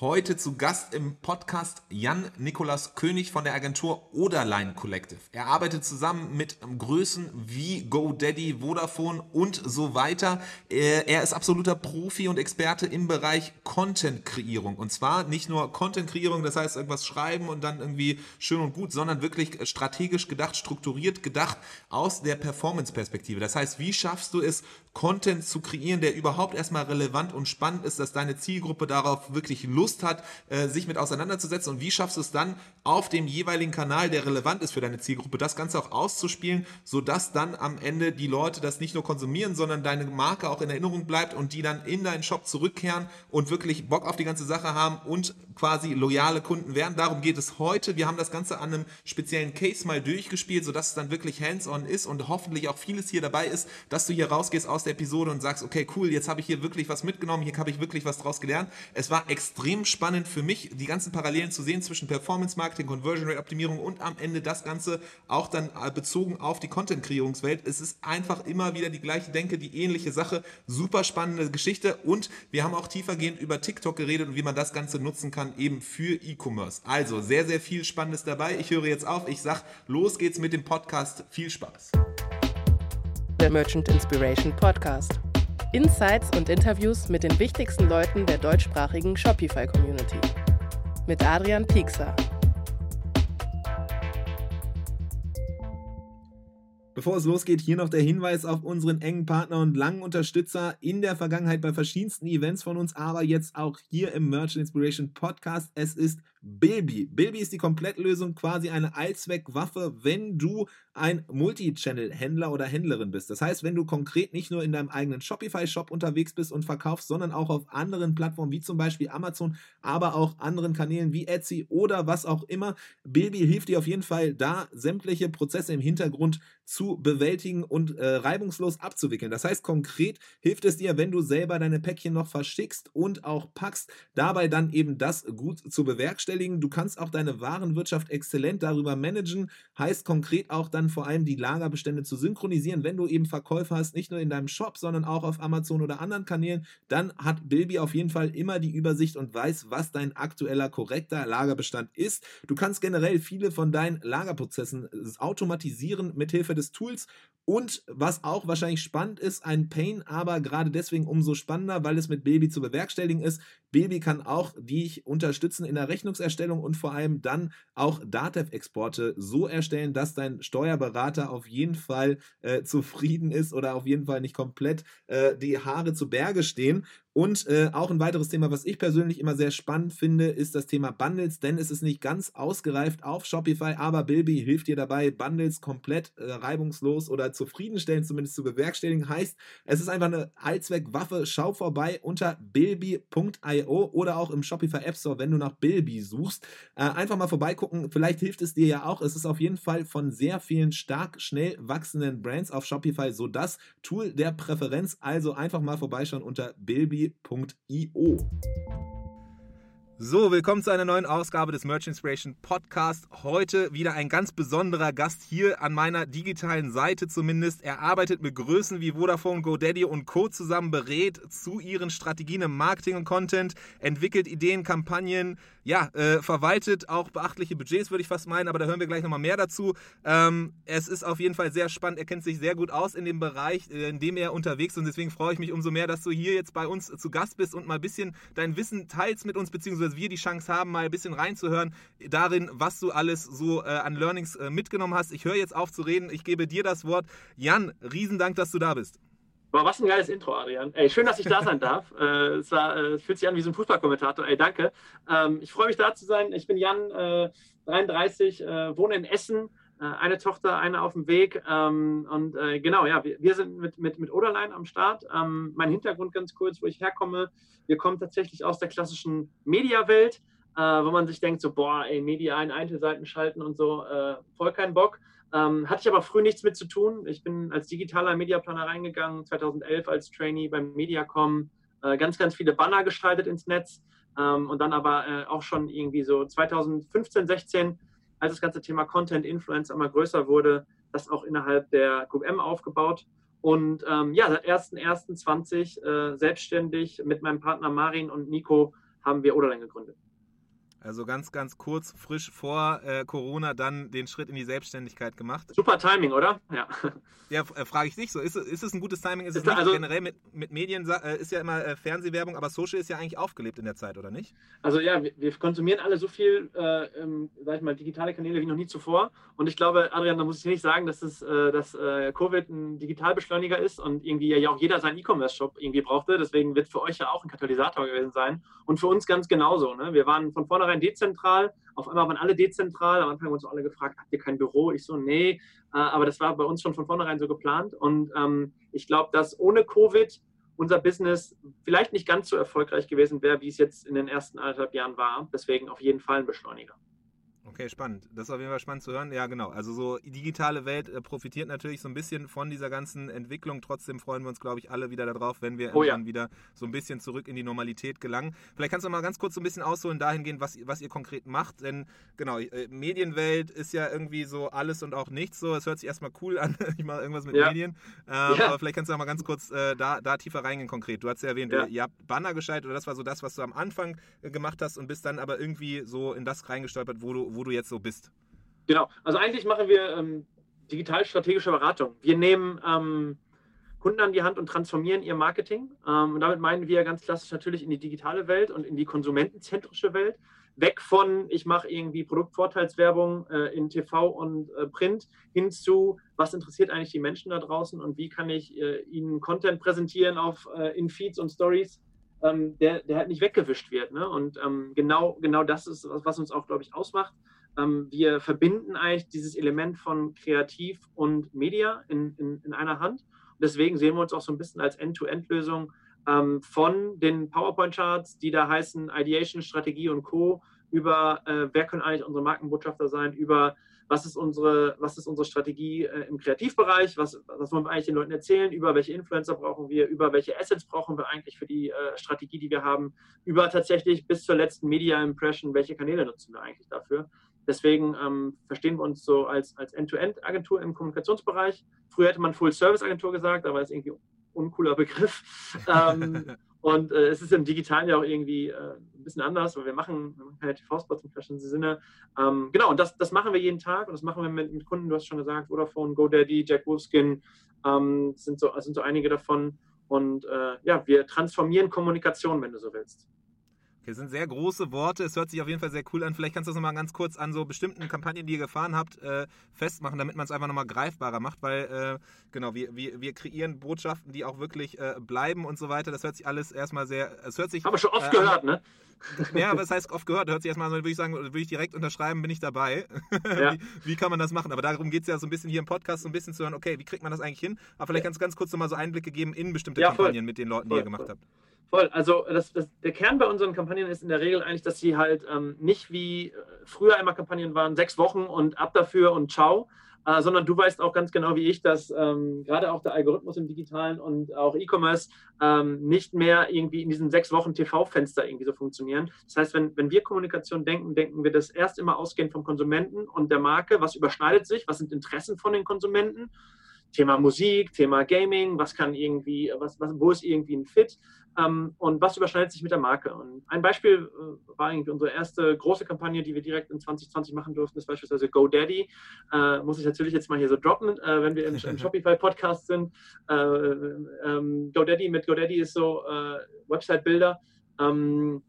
Heute zu Gast im Podcast Jan Nikolas König von der Agentur Oderline Collective. Er arbeitet zusammen mit Größen wie GoDaddy, Vodafone und so weiter. Er ist absoluter Profi und Experte im Bereich Content-Kreierung. Und zwar nicht nur Content-Kreierung, das heißt irgendwas schreiben und dann irgendwie schön und gut, sondern wirklich strategisch gedacht, strukturiert gedacht aus der Performance-Perspektive. Das heißt, wie schaffst du es, Content zu kreieren, der überhaupt erstmal relevant und spannend ist, dass deine Zielgruppe darauf wirklich Lust hat, äh, sich mit auseinanderzusetzen und wie schaffst du es dann auf dem jeweiligen Kanal, der relevant ist für deine Zielgruppe, das Ganze auch auszuspielen, sodass dann am Ende die Leute das nicht nur konsumieren, sondern deine Marke auch in Erinnerung bleibt und die dann in deinen Shop zurückkehren und wirklich Bock auf die ganze Sache haben und quasi loyale Kunden werden. Darum geht es heute. Wir haben das Ganze an einem speziellen Case mal durchgespielt, sodass es dann wirklich hands-on ist und hoffentlich auch vieles hier dabei ist, dass du hier rausgehst aus der Episode und sagst, okay, cool, jetzt habe ich hier wirklich was mitgenommen, hier habe ich wirklich was draus gelernt. Es war extrem spannend für mich, die ganzen Parallelen zu sehen zwischen Performance Marketing, Conversion Rate Optimierung und am Ende das Ganze auch dann äh, bezogen auf die Content-Kreierungswelt. Es ist einfach immer wieder die gleiche Denke, die ähnliche Sache. Super spannende Geschichte und wir haben auch tiefergehend über TikTok geredet und wie man das Ganze nutzen kann eben für E-Commerce. Also sehr, sehr viel Spannendes dabei. Ich höre jetzt auf. Ich sage, los geht's mit dem Podcast. Viel Spaß. Der Merchant Inspiration Podcast. Insights und Interviews mit den wichtigsten Leuten der deutschsprachigen Shopify-Community. Mit Adrian Piekser. Bevor es losgeht, hier noch der Hinweis auf unseren engen Partner und langen Unterstützer in der Vergangenheit bei verschiedensten Events von uns, aber jetzt auch hier im Merchant Inspiration Podcast. Es ist Bilby. Bilby ist die Komplettlösung, quasi eine Allzweckwaffe, wenn du ein Multi-Channel-Händler oder Händlerin bist. Das heißt, wenn du konkret nicht nur in deinem eigenen Shopify-Shop unterwegs bist und verkaufst, sondern auch auf anderen Plattformen wie zum Beispiel Amazon, aber auch anderen Kanälen wie Etsy oder was auch immer. Bilby hilft dir auf jeden Fall da, sämtliche Prozesse im Hintergrund zu bewältigen und äh, reibungslos abzuwickeln. Das heißt, konkret hilft es dir, wenn du selber deine Päckchen noch verschickst und auch packst, dabei dann eben das gut zu bewerkstelligen bewerkstelligen. Du kannst auch deine Warenwirtschaft exzellent darüber managen. Heißt konkret auch dann vor allem die Lagerbestände zu synchronisieren. Wenn du eben Verkäufer hast, nicht nur in deinem Shop, sondern auch auf Amazon oder anderen Kanälen, dann hat Bilby auf jeden Fall immer die Übersicht und weiß, was dein aktueller korrekter Lagerbestand ist. Du kannst generell viele von deinen Lagerprozessen automatisieren mithilfe des Tools und was auch wahrscheinlich spannend ist, ein Pain, aber gerade deswegen umso spannender, weil es mit Bilby zu bewerkstelligen ist. Bilby kann auch dich unterstützen in der Rechnungserstellung und vor allem dann auch Datev-Exporte so erstellen, dass dein Steuerberater auf jeden Fall äh, zufrieden ist oder auf jeden Fall nicht komplett äh, die Haare zu Berge stehen. Und äh, auch ein weiteres Thema, was ich persönlich immer sehr spannend finde, ist das Thema Bundles, denn es ist nicht ganz ausgereift auf Shopify, aber Bilby hilft dir dabei, Bundles komplett äh, reibungslos oder zufriedenstellend zumindest zu bewerkstelligen. Heißt, es ist einfach eine Allzweckwaffe. Schau vorbei unter bilby.io oder auch im Shopify App Store, wenn du nach Bilby suchst. Äh, einfach mal vorbeigucken, vielleicht hilft es dir ja auch. Es ist auf jeden Fall von sehr vielen stark, schnell wachsenden Brands auf Shopify so das Tool der Präferenz. Also einfach mal vorbeischauen unter bilby www.io. So, willkommen zu einer neuen Ausgabe des Merch Inspiration Podcast. Heute wieder ein ganz besonderer Gast hier an meiner digitalen Seite zumindest. Er arbeitet mit Größen wie Vodafone, GoDaddy und Co. zusammen, berät zu ihren Strategien im Marketing und Content, entwickelt Ideen, Kampagnen, ja, äh, verwaltet auch beachtliche Budgets, würde ich fast meinen, aber da hören wir gleich nochmal mehr dazu. Ähm, es ist auf jeden Fall sehr spannend. Er kennt sich sehr gut aus in dem Bereich, äh, in dem er unterwegs ist und deswegen freue ich mich umso mehr, dass du hier jetzt bei uns zu Gast bist und mal ein bisschen dein Wissen teilst mit uns, beziehungsweise wir die Chance haben, mal ein bisschen reinzuhören darin, was du alles so äh, an Learnings äh, mitgenommen hast. Ich höre jetzt auf zu reden. Ich gebe dir das Wort. Jan, Riesendank, dass du da bist. Boah, was ein geiles Intro, Adrian. Ey, schön, dass ich da sein darf. Äh, es, war, äh, fühlt sich an wie so ein Fußballkommentator. Ey, danke. Ähm, ich freue mich da zu sein. Ich bin Jan, äh, 33, äh, wohne in Essen. Äh, eine Tochter, eine auf dem Weg. Ähm, und äh, genau, ja, wir, sind mit, mit, mit Oderlein am Start. Ähm, mein Hintergrund ganz kurz, wo ich herkomme. Wir kommen tatsächlich aus der klassischen Mediawelt, wo man sich denkt, so, boah, ey, Media in Einzelseiten schalten und so, voll keinen Bock. Ähm, hatte ich aber früh nichts mit zu tun. Ich bin als digitaler Mediaplaner reingegangen, 2011 als Trainee beim Mediacom, äh, ganz, ganz viele Banner gestaltet ins Netz und dann aber äh, auch schon irgendwie so 2015, 16, als das ganze Thema Content Influencer immer größer wurde, das auch innerhalb der Group M aufgebaut. Und ähm, ja, seit 1.1.20 äh, selbstständig mit meinem Partner Marin und Nico haben wir Oderlein gegründet. Also ganz, ganz kurz, frisch vor äh, Corona dann den Schritt in die Selbstständigkeit gemacht. Super Timing, oder? Ja. Ja, äh, frage ich dich so. Ist, ist es ein gutes Timing? Ist es nicht? Also, generell mit, mit Medien äh, ist ja immer äh, Fernsehwerbung, aber Social ist ja eigentlich aufgelebt in der Zeit, oder nicht? Also ja, wir, wir konsumieren alle so viel, äh, ähm, sag ich mal, digitale Kanäle wie noch nie zuvor. Und ich glaube, Adrian, da muss ich nicht sagen, dass, es, äh, dass Covid ein Digitalbeschleuniger ist und irgendwie ja auch jeder seinen E-Commerce-Shop irgendwie brauchte. Deswegen wird für euch ja auch ein Katalysator gewesen sein. Und für uns ganz genauso. Ne? Wir waren von vornherein vornherein dezentral. Auf einmal waren alle dezentral. Am Anfang haben uns alle gefragt, habt ihr kein Büro? Ich so, nee. Äh, aber das war bei uns schon von vornherein so geplant. Und ähm, ich glaube, dass ohne Covid unser Business vielleicht nicht ganz so erfolgreich gewesen wäre, wie es jetzt in den ersten anderthalb Jahren war. Deswegen auf jeden Fall ein Beschleuniger. Okay, spannend. Das ist auf jeden Fall spannend zu hören. Ja, genau. Also so digitale Welt äh, profitiert natürlich so ein bisschen von dieser ganzen Entwicklung. Trotzdem freuen wir uns, glaube ich, alle wieder darauf, wenn wir oh, irgendwann ja. wieder so ein bisschen zurück in die Normalität gelangen. Vielleicht kannst du mal ganz kurz so ein bisschen ausholen dahingehend, was, was ihr konkret macht. Denn genau, äh, Medienwelt ist ja irgendwie so alles und auch nichts. So, es hört sich erstmal cool an. ich mache irgendwas mit ja. Medien. Ähm, ja. Aber vielleicht kannst du mal ganz kurz äh, da, da tiefer reingehen konkret. Du hast ja erwähnt, ihr habt Banner geschaltet oder das war so das, was du am Anfang äh, gemacht hast und bist dann aber irgendwie so in das reingestolpert, wo du, wo du jetzt so bist. Genau, also eigentlich machen wir ähm, digital-strategische Beratung. Wir nehmen ähm, Kunden an die Hand und transformieren ihr Marketing. Ähm, und damit meinen wir ganz klassisch natürlich in die digitale Welt und in die konsumentenzentrische Welt. Weg von, ich mache irgendwie Produktvorteilswerbung äh, in TV und äh, Print, hin zu, was interessiert eigentlich die Menschen da draußen und wie kann ich äh, ihnen Content präsentieren auf, äh, in Feeds und Stories, ähm, der, der halt nicht weggewischt wird. Ne? Und ähm, genau, genau das ist, was uns auch, glaube ich, ausmacht. Ähm, wir verbinden eigentlich dieses Element von Kreativ und Media in, in, in einer Hand. Und deswegen sehen wir uns auch so ein bisschen als End-to-End-Lösung ähm, von den PowerPoint-Charts, die da heißen Ideation, Strategie und Co., über äh, wer können eigentlich unsere Markenbotschafter sein, über was ist unsere, was ist unsere Strategie äh, im Kreativbereich, was, was wollen wir eigentlich den Leuten erzählen, über welche Influencer brauchen wir, über welche Assets brauchen wir eigentlich für die äh, Strategie, die wir haben, über tatsächlich bis zur letzten Media Impression, welche Kanäle nutzen wir eigentlich dafür. Deswegen ähm, verstehen wir uns so als, als End-to-End-Agentur im Kommunikationsbereich. Früher hätte man Full-Service-Agentur gesagt, aber ist irgendwie ein uncooler Begriff. ähm, und äh, es ist im Digitalen ja auch irgendwie äh, ein bisschen anders, weil wir machen, wir machen keine TV-Spots im klassischen Sinne. Ähm, genau, und das, das machen wir jeden Tag und das machen wir mit, mit Kunden, du hast schon gesagt, Vodafone, GoDaddy, Jack Wolfskin, ähm, sind, so, sind so einige davon. Und äh, ja, wir transformieren Kommunikation, wenn du so willst. Okay, das sind sehr große Worte. Es hört sich auf jeden Fall sehr cool an. Vielleicht kannst du das nochmal ganz kurz an so bestimmten Kampagnen, die ihr gefahren habt, äh, festmachen, damit man es einfach nochmal greifbarer macht, weil, äh, genau, wir, wir, wir kreieren Botschaften, die auch wirklich äh, bleiben und so weiter. Das hört sich alles erstmal sehr, es hört sich... Haben wir schon oft äh, gehört, ne? Ja, aber es heißt oft gehört, hört sich erstmal so, würde ich sagen, würde ich direkt unterschreiben, bin ich dabei. Ja. wie, wie, kann man das machen? Aber darum geht es ja so ein bisschen hier im Podcast, so ein bisschen zu hören, okay, wie kriegt man das eigentlich hin? Aber vielleicht kannst du ganz kurz nochmal so Einblicke geben in bestimmte ja, Kampagnen mit den Leuten, voll, die ihr gemacht voll. habt. Voll. Also das, das, der Kern bei unseren Kampagnen ist in der Regel eigentlich, dass sie halt ähm, nicht wie äh, früher immer Kampagnen waren, sechs Wochen und ab dafür und ciao, äh, sondern du weißt auch ganz genau wie ich, dass ähm, gerade auch der Algorithmus im Digitalen und auch E-Commerce ähm, nicht mehr irgendwie in diesen sechs Wochen TV-Fenster irgendwie so funktionieren. Das heißt, wenn, wenn wir Kommunikation denken, denken wir das erst immer ausgehend vom Konsumenten und der Marke, was überschneidet sich, was sind Interessen von den Konsumenten. Thema Musik, Thema Gaming, was kann irgendwie, was, was, wo ist irgendwie ein Fit ähm, und was überschneidet sich mit der Marke. Und ein Beispiel äh, war eigentlich unsere erste große Kampagne, die wir direkt in 2020 machen durften, ist beispielsweise GoDaddy. Äh, muss ich natürlich jetzt mal hier so droppen, äh, wenn wir im, im Shopify-Podcast sind. Äh, ähm, GoDaddy mit GoDaddy ist so äh, Website-Bilder. Ähm,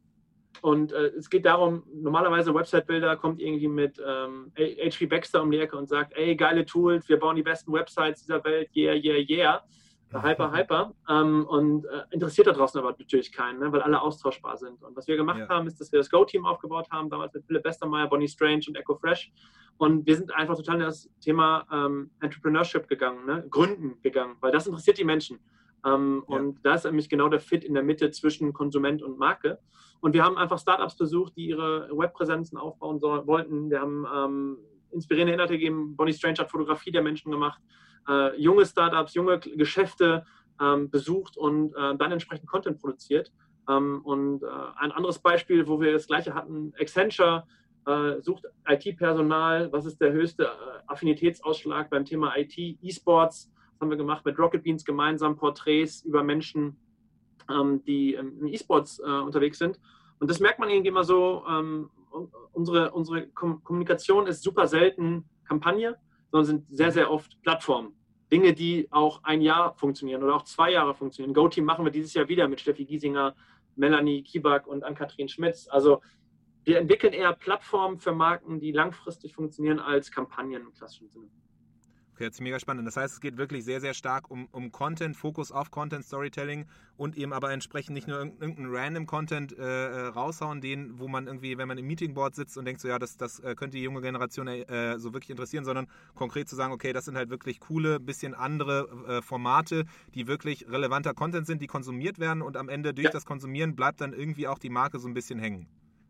und äh, es geht darum, normalerweise Website-Bilder kommt irgendwie mit ähm, HP Baxter um die Ecke und sagt, ey, geile Tools, wir bauen die besten Websites dieser Welt, yeah, yeah, yeah. Hyper, hyper. Ähm, und äh, interessiert da draußen aber natürlich keinen, ne, weil alle austauschbar sind. Und was wir gemacht ja. haben, ist, dass wir das Go-Team aufgebaut haben, damals mit Philipp Westermeier, Bonnie Strange und Echo Fresh. Und wir sind einfach total in das Thema ähm, Entrepreneurship gegangen, ne? Gründen gegangen, weil das interessiert die Menschen. Ähm, ja. Und da ist nämlich genau der Fit in der Mitte zwischen Konsument und Marke. Und wir haben einfach Startups besucht, die ihre Webpräsenzen aufbauen so, wollten. Wir haben ähm, inspirierende Inhalte gegeben. Bonnie Strange hat Fotografie der Menschen gemacht äh, junge Startups, junge Geschäfte ähm, besucht und äh, dann entsprechend Content produziert. Ähm, und äh, ein anderes Beispiel, wo wir das gleiche hatten, Accenture äh, sucht IT-Personal. Was ist der höchste äh, Affinitätsausschlag beim Thema IT? E-Sports, haben wir gemacht mit Rocket Beans gemeinsam, Porträts über Menschen, die im E-Sports äh, unterwegs sind. Und das merkt man irgendwie immer so, ähm, unsere, unsere Kommunikation ist super selten Kampagne, sondern sind sehr, sehr oft Plattformen. Dinge, die auch ein Jahr funktionieren oder auch zwei Jahre funktionieren. Go-Team machen wir dieses Jahr wieder mit Steffi Giesinger, Melanie Kieback und Ann-Kathrin Schmitz. Also wir entwickeln eher Plattformen für Marken, die langfristig funktionieren, als Kampagnen im klassischen Sinne. Jetzt mega spannend. Das heißt, es geht wirklich sehr, sehr stark um, um Content, Fokus auf Content Storytelling und eben aber entsprechend nicht nur irgendeinen random Content äh, äh, raushauen, den, wo man irgendwie, wenn man im Meetingboard sitzt und denkt, so ja, das, das äh, könnte die junge Generation äh, so wirklich interessieren, sondern konkret zu sagen, okay, das sind halt wirklich coole, bisschen andere äh, Formate, die wirklich relevanter Content sind, die konsumiert werden und am Ende durch ja. das Konsumieren bleibt dann irgendwie auch die Marke so ein bisschen hängen.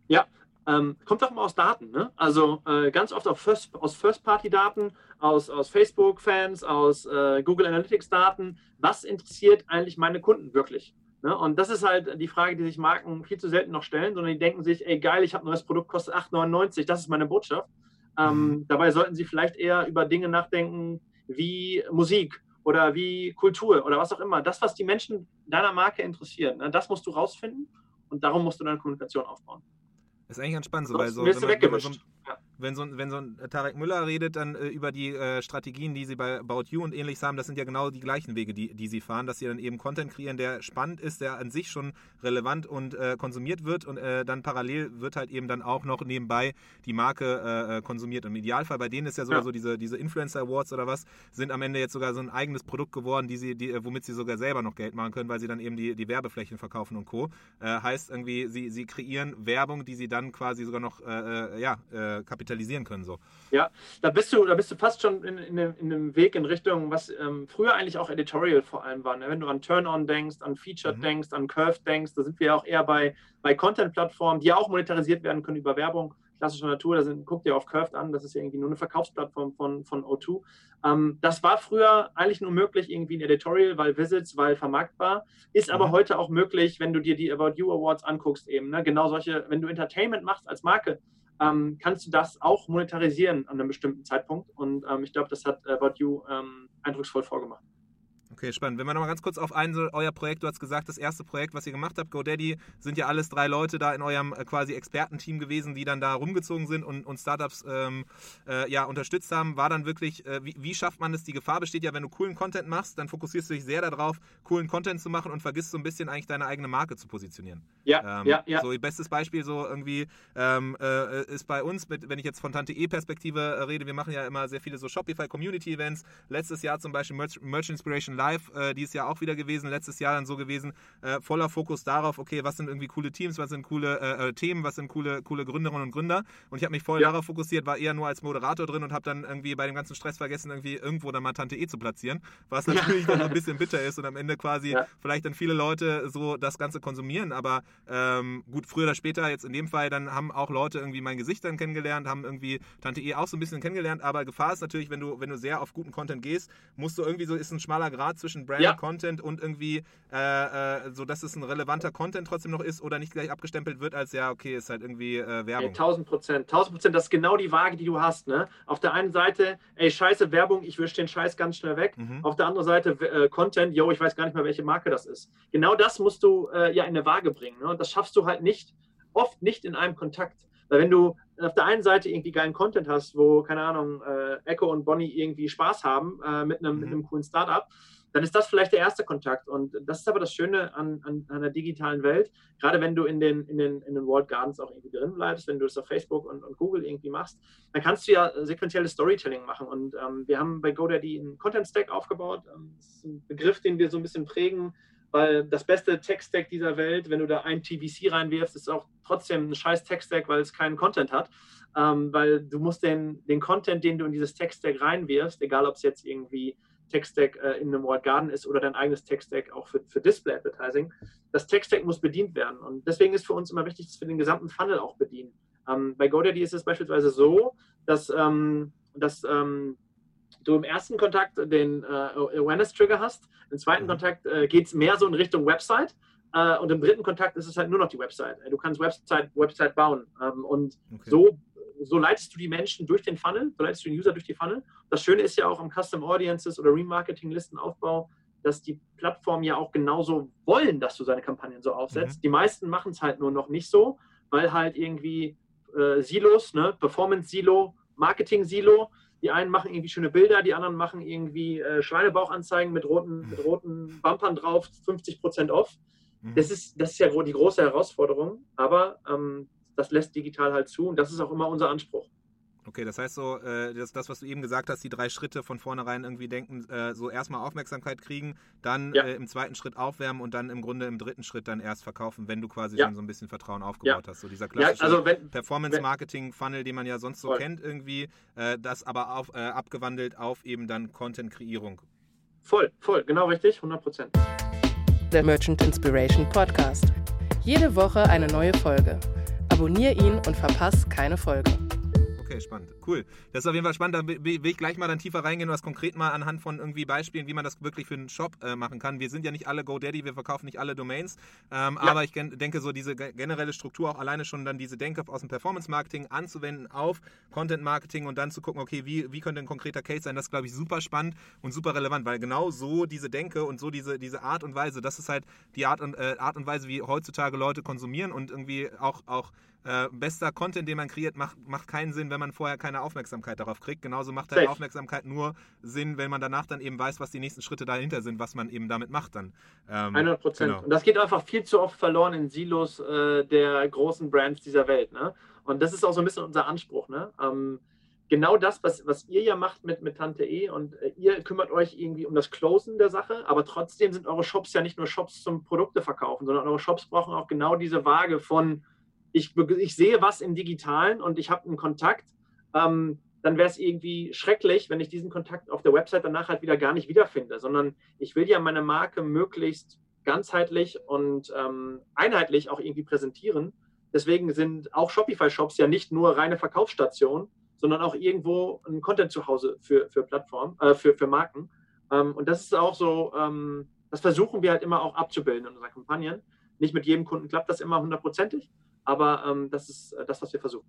Ja, ähm, kommt doch mal aus Daten. Ne? Also äh, ganz oft First, aus First-Party-Daten, aus, aus Facebook-Fans, aus äh, Google Analytics-Daten. Was interessiert eigentlich meine Kunden wirklich? Ne? Und das ist halt die Frage, die sich Marken viel zu selten noch stellen, sondern die denken sich, ey geil, ich habe ein neues Produkt, kostet 8,99, das ist meine Botschaft. Ähm, mhm. dabei sollten sie vielleicht eher über Dinge nachdenken wie Musik oder wie Kultur oder was auch immer. Das, was die Menschen deiner Marke interessiert, ne? das musst du rausfinden und darum musst du deine Kommunikation aufbauen. Ist eigentlich ganz spannend, so, weil so, man, wenn man so, wenn so, wenn so ein Tarek Müller redet dann äh, über die äh, Strategien, die sie bei About You und ähnliches haben, das sind ja genau die gleichen Wege, die, die sie fahren, dass sie dann eben Content kreieren, der spannend ist, der an sich schon relevant und äh, konsumiert wird und äh, dann parallel wird halt eben dann auch noch nebenbei die Marke äh, äh, konsumiert. Und Im Idealfall bei denen ist ja sogar ja. so diese, diese Influencer Awards oder was, sind am Ende jetzt sogar so ein eigenes Produkt geworden, die sie, die, womit sie sogar selber noch Geld machen können, weil sie dann eben die, die Werbeflächen verkaufen und Co. heißt irgendwie, sie, sie kreieren Werbung, die sie dann quasi sogar noch ja, kapitalisieren können. So. Ja, da bist du, da bist du fast schon in, in, dem, in dem Weg in Richtung, was ähm, früher eigentlich auch Editorial vor allem war. Ne? Wenn du an Turn-On denkst, an Featured mhm. denkst, an Curved denkst, da sind wir auch eher bei, bei Content-Plattformen, die ja auch monetarisiert werden können über Werbung klassischer Natur. Da sind, guck dir auf Curved an, das ist ja irgendwie nur eine Verkaufsplattform von, von O2. Ähm, das war früher eigentlich nur möglich, irgendwie ein Editorial, weil Visits, weil vermarktbar. Ist mhm. aber heute auch möglich, wenn du dir die About You Awards anguckst, eben. Ne? Genau solche, wenn du Entertainment machst als Marke, ähm, kannst du das auch monetarisieren an einem bestimmten Zeitpunkt. Und ähm, ich glaube, das hat About You ähm, eindrucksvoll vorgemacht. Okay, spannend. Wenn wir nochmal ganz kurz auf ein, so euer Projekt, du hast gesagt, das erste Projekt, was ihr gemacht habt, GoDaddy, sind ja alles drei Leute da in eurem äh, quasi Expertenteam gewesen, die dann da rumgezogen sind und, und Startups ähm, äh, ja, unterstützt haben. War dann wirklich, äh, wie, wie, schafft man es? Die Gefahr besteht ja, wenn du coolen Content machst, dann fokussierst du dich sehr darauf, coolen Content zu machen und vergisst so ein bisschen eigentlich deine eigene Marke zu positionieren. Ja, ähm, ja, ja. So, bestes Beispiel so irgendwie ähm, äh, ist bei uns, mit, wenn ich jetzt von Tante E-Perspektive äh, rede, wir machen ja immer sehr viele so Shopify Community Events. Letztes Jahr zum Beispiel Merch, Merch Inspiration Live, äh, dieses Jahr auch wieder gewesen, letztes Jahr dann so gewesen, äh, voller Fokus darauf, okay, was sind irgendwie coole Teams, was sind coole äh, äh Themen, was sind coole, coole Gründerinnen und Gründer. Und ich habe mich voll ja. darauf fokussiert, war eher nur als Moderator drin und habe dann irgendwie bei dem ganzen Stress vergessen, irgendwie irgendwo dann mal Tante E zu platzieren, was natürlich ja. dann ein bisschen bitter ist und am Ende quasi ja. vielleicht dann viele Leute so das Ganze konsumieren, aber ähm, gut, früher oder später, jetzt in dem Fall, dann haben auch Leute irgendwie mein Gesicht dann kennengelernt, haben irgendwie Tante E auch so ein bisschen kennengelernt, aber Gefahr ist natürlich, wenn du, wenn du sehr auf guten Content gehst, musst du irgendwie so, ist ein schmaler Grad zwischen Brand ja. Content und irgendwie äh, äh, so, dass es ein relevanter Content trotzdem noch ist oder nicht gleich abgestempelt wird als ja, okay, ist halt irgendwie äh, Werbung. Ey, 1000 Prozent, 1000 Prozent, das ist genau die Waage, die du hast. Ne? Auf der einen Seite, ey, scheiße Werbung, ich wische den Scheiß ganz schnell weg. Mhm. Auf der anderen Seite, äh, Content, yo, ich weiß gar nicht mehr, welche Marke das ist. Genau das musst du äh, ja in eine Waage bringen. Ne? Und das schaffst du halt nicht, oft nicht in einem Kontakt. Weil wenn du auf der einen Seite irgendwie geilen Content hast, wo, keine Ahnung, äh, Echo und Bonnie irgendwie Spaß haben äh, mit, einem, mhm. mit einem coolen Startup, dann ist das vielleicht der erste Kontakt. Und das ist aber das Schöne an, an, an der digitalen Welt. Gerade wenn du in den, in, den, in den Walled Gardens auch irgendwie drin bleibst, wenn du es auf Facebook und, und Google irgendwie machst, dann kannst du ja sequentielles Storytelling machen. Und ähm, wir haben bei GoDaddy einen Content Stack aufgebaut. Ähm, das ist ein Begriff, den wir so ein bisschen prägen, weil das beste Tech-Stack dieser Welt, wenn du da ein TVC reinwirfst, ist auch trotzdem ein scheiß Tech-Stack, weil es keinen Content hat. Ähm, weil du musst den, den Content, den du in dieses Tech-Stack reinwirfst, egal ob es jetzt irgendwie Tech-Stack äh, in einem Walled Garden ist oder dein eigenes Tech-Stack auch für, für Display-Advertising. Das Tech-Stack muss bedient werden. Und deswegen ist für uns immer wichtig, dass wir den gesamten Funnel auch bedienen. Ähm, bei GoDaddy ist es beispielsweise so, dass, ähm, dass ähm, du im ersten Kontakt den äh, Awareness-Trigger hast. Im zweiten mhm. Kontakt äh, geht es mehr so in Richtung Website. Uh, und im dritten Kontakt ist es halt nur noch die Website. Du kannst Website, Website bauen. Ähm, und okay. so so leitest du die Menschen durch den Funnel, so leitest du den User durch die Funnel. Das Schöne ist ja auch am Custom Audiences oder Remarketing-Listenaufbau, dass die Plattformen ja auch genauso wollen, dass du seine Kampagnen so aufsetzt. Mhm. Die meisten machen es halt nur noch nicht so, weil halt irgendwie äh, Silos, ne? Performance-Silo, Marketing-Silo, die einen machen irgendwie schöne Bilder, die anderen machen irgendwie äh, Schweinebauchanzeigen mit roten, mit roten Bumpern drauf, 50% off. Mhm. Das, ist, das ist ja die große Herausforderung, aber ähm, das lässt digital halt zu und das ist auch immer unser Anspruch. Okay, das heißt so, äh, das, das, was du eben gesagt hast, die drei Schritte von vornherein irgendwie denken, äh, so erstmal Aufmerksamkeit kriegen, dann ja. äh, im zweiten Schritt aufwärmen und dann im Grunde im dritten Schritt dann erst verkaufen, wenn du quasi ja. schon so ein bisschen Vertrauen aufgebaut ja. hast. So dieser klassische also Performance-Marketing-Funnel, den man ja sonst so voll. kennt irgendwie, äh, das aber auf, abgewandelt auf eben dann Content-Kreierung. Voll, voll, genau richtig, 100 Prozent. Der Merchant Inspiration Podcast. Jede Woche eine neue Folge. Abonnier ihn und verpass keine Folge. Okay, spannend. Cool. Das ist auf jeden Fall spannend. Da will ich gleich mal dann tiefer reingehen und das konkret mal anhand von irgendwie Beispielen, wie man das wirklich für einen Shop äh, machen kann. Wir sind ja nicht alle GoDaddy, wir verkaufen nicht alle Domains. Ähm, ja. Aber ich denke, so diese generelle Struktur, auch alleine schon dann diese Denke aus dem Performance-Marketing anzuwenden auf Content-Marketing und dann zu gucken, okay, wie, wie könnte ein konkreter Case sein, das ist, glaube ich, super spannend und super relevant, weil genau so diese Denke und so diese, diese Art und Weise, das ist halt die Art und, äh, Art und Weise, wie heutzutage Leute konsumieren und irgendwie auch, auch äh, bester Content, den man kreiert, macht, macht keinen Sinn, wenn man vorher keine Aufmerksamkeit darauf kriegt. Genauso macht halt Aufmerksamkeit nur Sinn, wenn man danach dann eben weiß, was die nächsten Schritte dahinter sind, was man eben damit macht dann. Ähm, 100 Prozent. Genau. Und das geht einfach viel zu oft verloren in Silos äh, der großen Brands dieser Welt. Ne? Und das ist auch so ein bisschen unser Anspruch. Ne? Ähm, genau das, was, was ihr ja macht mit, mit Tante E und äh, ihr kümmert euch irgendwie um das Closen der Sache, aber trotzdem sind eure Shops ja nicht nur Shops zum Produkte verkaufen, sondern eure Shops brauchen auch genau diese Waage von ich, ich sehe was im Digitalen und ich habe einen Kontakt, ähm, dann wäre es irgendwie schrecklich, wenn ich diesen Kontakt auf der Website danach halt wieder gar nicht wiederfinde, sondern ich will ja meine Marke möglichst ganzheitlich und ähm, einheitlich auch irgendwie präsentieren. Deswegen sind auch Shopify-Shops ja nicht nur reine Verkaufsstationen, sondern auch irgendwo ein Content zu Hause für, für Plattformen, äh, für, für Marken. Ähm, und das ist auch so, ähm, das versuchen wir halt immer auch abzubilden in unseren Kampagnen. Nicht mit jedem Kunden klappt das immer hundertprozentig, aber ähm, das ist äh, das, was wir versuchen.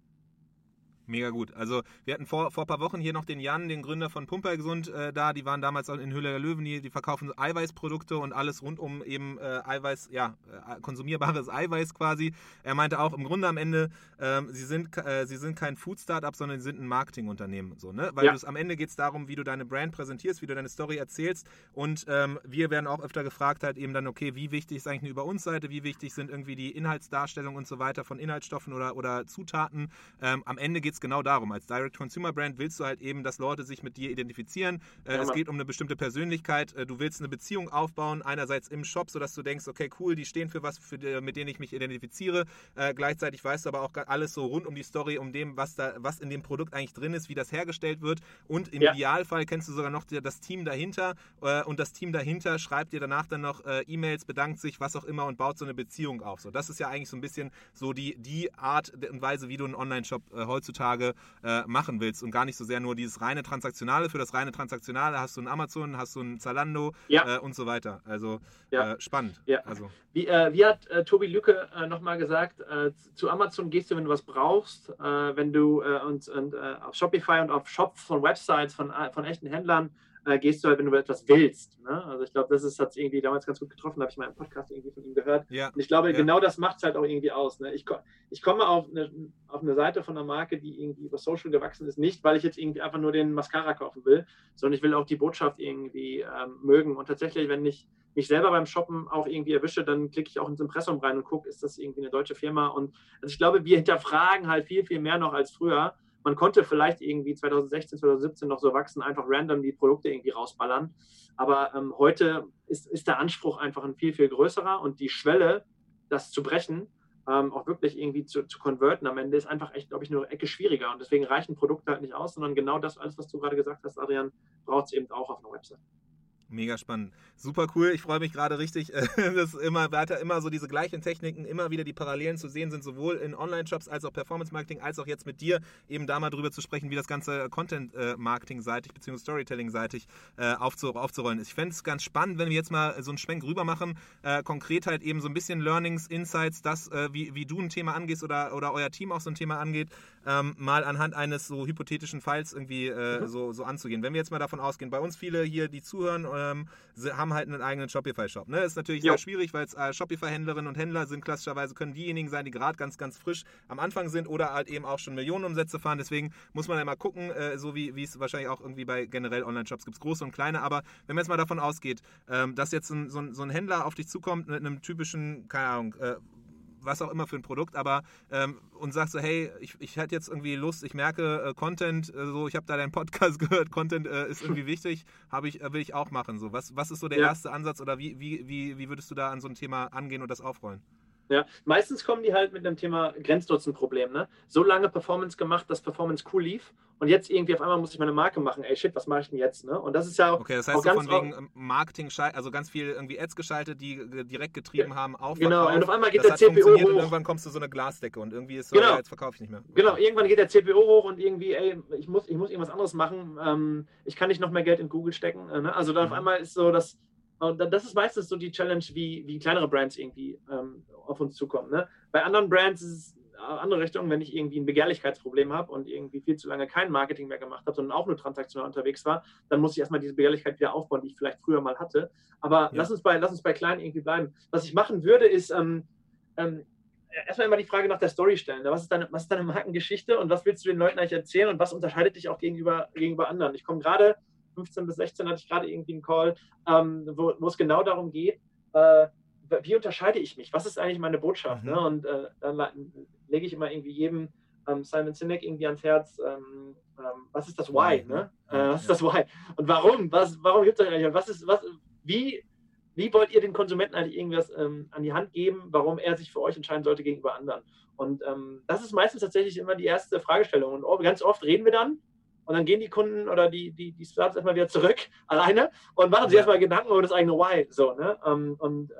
Mega gut. Also wir hatten vor, vor ein paar Wochen hier noch den Jan, den Gründer von Pumper Gesund, äh, da. Die waren damals auch in Höhle der Löwen, die, die verkaufen Eiweißprodukte und alles rund um eben äh, Eiweiß, ja, äh, konsumierbares Eiweiß quasi. Er meinte auch im Grunde am Ende, ähm, sie, sind, äh, sie sind kein Food-Startup, sondern sie sind ein Marketingunternehmen. So, ne? Weil ja. am Ende geht es darum, wie du deine Brand präsentierst, wie du deine Story erzählst. Und ähm, wir werden auch öfter gefragt, halt eben dann, okay, wie wichtig ist eigentlich eine Über uns Seite, wie wichtig sind irgendwie die Inhaltsdarstellung und so weiter von Inhaltsstoffen oder, oder Zutaten. Ähm, am Ende geht es genau darum. Als Direct-Consumer-Brand willst du halt eben, dass Leute sich mit dir identifizieren. Äh, ja, es geht um eine bestimmte Persönlichkeit. Äh, du willst eine Beziehung aufbauen, einerseits im Shop, sodass du denkst, okay, cool, die stehen für was, für mit denen ich mich identifiziere. Äh, gleichzeitig weißt du aber auch alles so rund um die Story, um dem, was da, was in dem Produkt eigentlich drin ist, wie das hergestellt wird. Und im ja. Idealfall kennst du sogar noch das Team dahinter äh, und das Team dahinter schreibt dir danach dann noch äh, E-Mails, bedankt sich, was auch immer und baut so eine Beziehung auf. So, das ist ja eigentlich so ein bisschen so die, die Art und Weise, wie du einen Online-Shop äh, heutzutage äh, machen willst und gar nicht so sehr nur dieses reine Transaktionale. Für das reine Transaktionale hast du ein Amazon, hast du ein Zalando ja. äh, und so weiter. Also ja. äh, spannend. Ja. Also. Wie, äh, wie hat äh, Tobi Lücke äh, nochmal gesagt, zu Amazon gehst du, wenn du was brauchst, wenn du und, und auf Shopify und auf Shops von Websites von, von echten Händlern äh, gehst du halt, wenn du etwas willst. Ne? Also ich glaube, das hat es irgendwie damals ganz gut getroffen, habe ich mal im Podcast irgendwie von ihm gehört. Ja. Und ich glaube, ja. genau das macht es halt auch irgendwie aus. Ne? Ich, ich komme auf eine, auf eine Seite von einer Marke, die irgendwie über Social gewachsen ist, nicht, weil ich jetzt irgendwie einfach nur den Mascara kaufen will, sondern ich will auch die Botschaft irgendwie ähm, mögen. Und tatsächlich, wenn ich mich selber beim Shoppen auch irgendwie erwische, dann klicke ich auch ins Impressum rein und gucke, ist das irgendwie eine deutsche Firma? Und also ich glaube, wir hinterfragen halt viel, viel mehr noch als früher man konnte vielleicht irgendwie 2016, 2017 noch so wachsen, einfach random die Produkte irgendwie rausballern. Aber ähm, heute ist, ist der Anspruch einfach ein viel, viel größerer und die Schwelle, das zu brechen, ähm, auch wirklich irgendwie zu, zu konverten am Ende ist einfach echt, glaube ich, eine Ecke schwieriger. Und deswegen reichen Produkte halt nicht aus, sondern genau das, alles, was du gerade gesagt hast, Adrian, braucht es eben auch auf einer Website. Mega spannend. Super cool. Ich freue mich gerade richtig, dass immer weiter immer so diese gleichen Techniken, immer wieder die Parallelen zu sehen sind, sowohl in Online-Shops als auch Performance-Marketing, als auch jetzt mit dir, eben da mal drüber zu sprechen, wie das ganze Content-Marketing-seitig bzw. Storytelling-seitig äh, aufzurollen ist. Ich fände es ganz spannend, wenn wir jetzt mal so einen Schwenk rüber machen, äh, konkret halt eben so ein bisschen Learnings, Insights, das, äh, wie, wie du ein Thema angehst oder, oder euer Team auch so ein Thema angeht, ähm, mal anhand eines so hypothetischen Falls irgendwie mhm. so, so anzugehen. Wenn wir jetzt mal davon ausgehen, bei uns viele hier, die zuhören, ähm, haben halt einen eigenen Shopify-Shop. Ne? Ist natürlich jo. sehr schwierig, weil äh, Shopify-Händlerinnen und Händler sind klassischerweise, können diejenigen sein, die gerade ganz, ganz frisch am Anfang sind oder halt eben auch schon Millionenumsätze fahren. Deswegen muss man ja mal gucken, äh, so wie es wahrscheinlich auch irgendwie bei generell Online-Shops gibt, große und kleine. Aber wenn man jetzt mal davon ausgeht, ähm, dass jetzt ein, so, ein, so, ein, Händler auf dich zukommt mit einem typischen, keine Ahnung, äh, was auch immer für ein Produkt, aber ähm, und sagst so, hey, ich, ich hätte jetzt irgendwie Lust, ich merke äh, Content, äh, so ich habe da deinen Podcast gehört, Content äh, ist irgendwie wichtig, habe ich, äh, will ich auch machen. So, was, was ist so der ja. erste Ansatz oder wie, wie, wie, wie würdest du da an so ein Thema angehen und das aufrollen? Ja, meistens kommen die halt mit dem Thema Grenznutzenproblem. Ne? So lange Performance gemacht, dass Performance cool lief und jetzt irgendwie auf einmal muss ich meine Marke machen. Ey, shit, was mache ich denn jetzt? Ne? Und das ist ja auch. Okay, das heißt, auch so von wegen Marketing, also ganz viel irgendwie Ads geschaltet, die direkt getrieben ja, haben auf Genau, und auf einmal geht das der CPO hoch. Und irgendwann kommst du so eine Glasdecke und irgendwie ist so, genau. ja, jetzt verkaufe ich nicht mehr. Genau, irgendwann geht der CPO hoch und irgendwie, ey, ich muss, ich muss irgendwas anderes machen. Ähm, ich kann nicht noch mehr Geld in Google stecken. Äh, ne? Also dann mhm. auf einmal ist so, dass und das ist meistens so die Challenge, wie, wie kleinere Brands irgendwie ähm, auf uns zukommen. Ne? Bei anderen Brands ist es eine andere Richtung, wenn ich irgendwie ein Begehrlichkeitsproblem habe und irgendwie viel zu lange kein Marketing mehr gemacht habe, sondern auch nur transaktional unterwegs war, dann muss ich erstmal diese Begehrlichkeit wieder aufbauen, die ich vielleicht früher mal hatte. Aber ja. lass, uns bei, lass uns bei kleinen irgendwie bleiben. Was ich machen würde, ist ähm, ähm, erstmal immer die Frage nach der Story stellen. Was ist, deine, was ist deine Markengeschichte und was willst du den Leuten eigentlich erzählen und was unterscheidet dich auch gegenüber, gegenüber anderen? Ich komme gerade 15 bis 16 hatte ich gerade irgendwie einen Call, ähm, wo, wo, es genau darum geht, äh, wie unterscheide ich mich? Was ist eigentlich meine Botschaft? Mhm. Ne? Und äh, dann lege ich immer irgendwie jedem ähm, Simon Sinek irgendwie ans Herz, ähm, ähm was ist das Why? Ne? Äh, was ist das Why? Und warum? Was, warum gibt es das eigentlich? Was ist, was, wie, wie wollt ihr den Konsumenten eigentlich irgendwas ähm, an die Hand geben, warum er sich für euch entscheiden sollte gegenüber anderen? Und ähm, das ist meistens tatsächlich immer die erste Fragestellung. Und ganz oft reden wir dann und dann gehen die Kunden oder die, die, die Startups erstmal wieder zurück, alleine, und machen sich erstmal Gedanken über das eigene Why. So, ne? Um, ähm, und äh,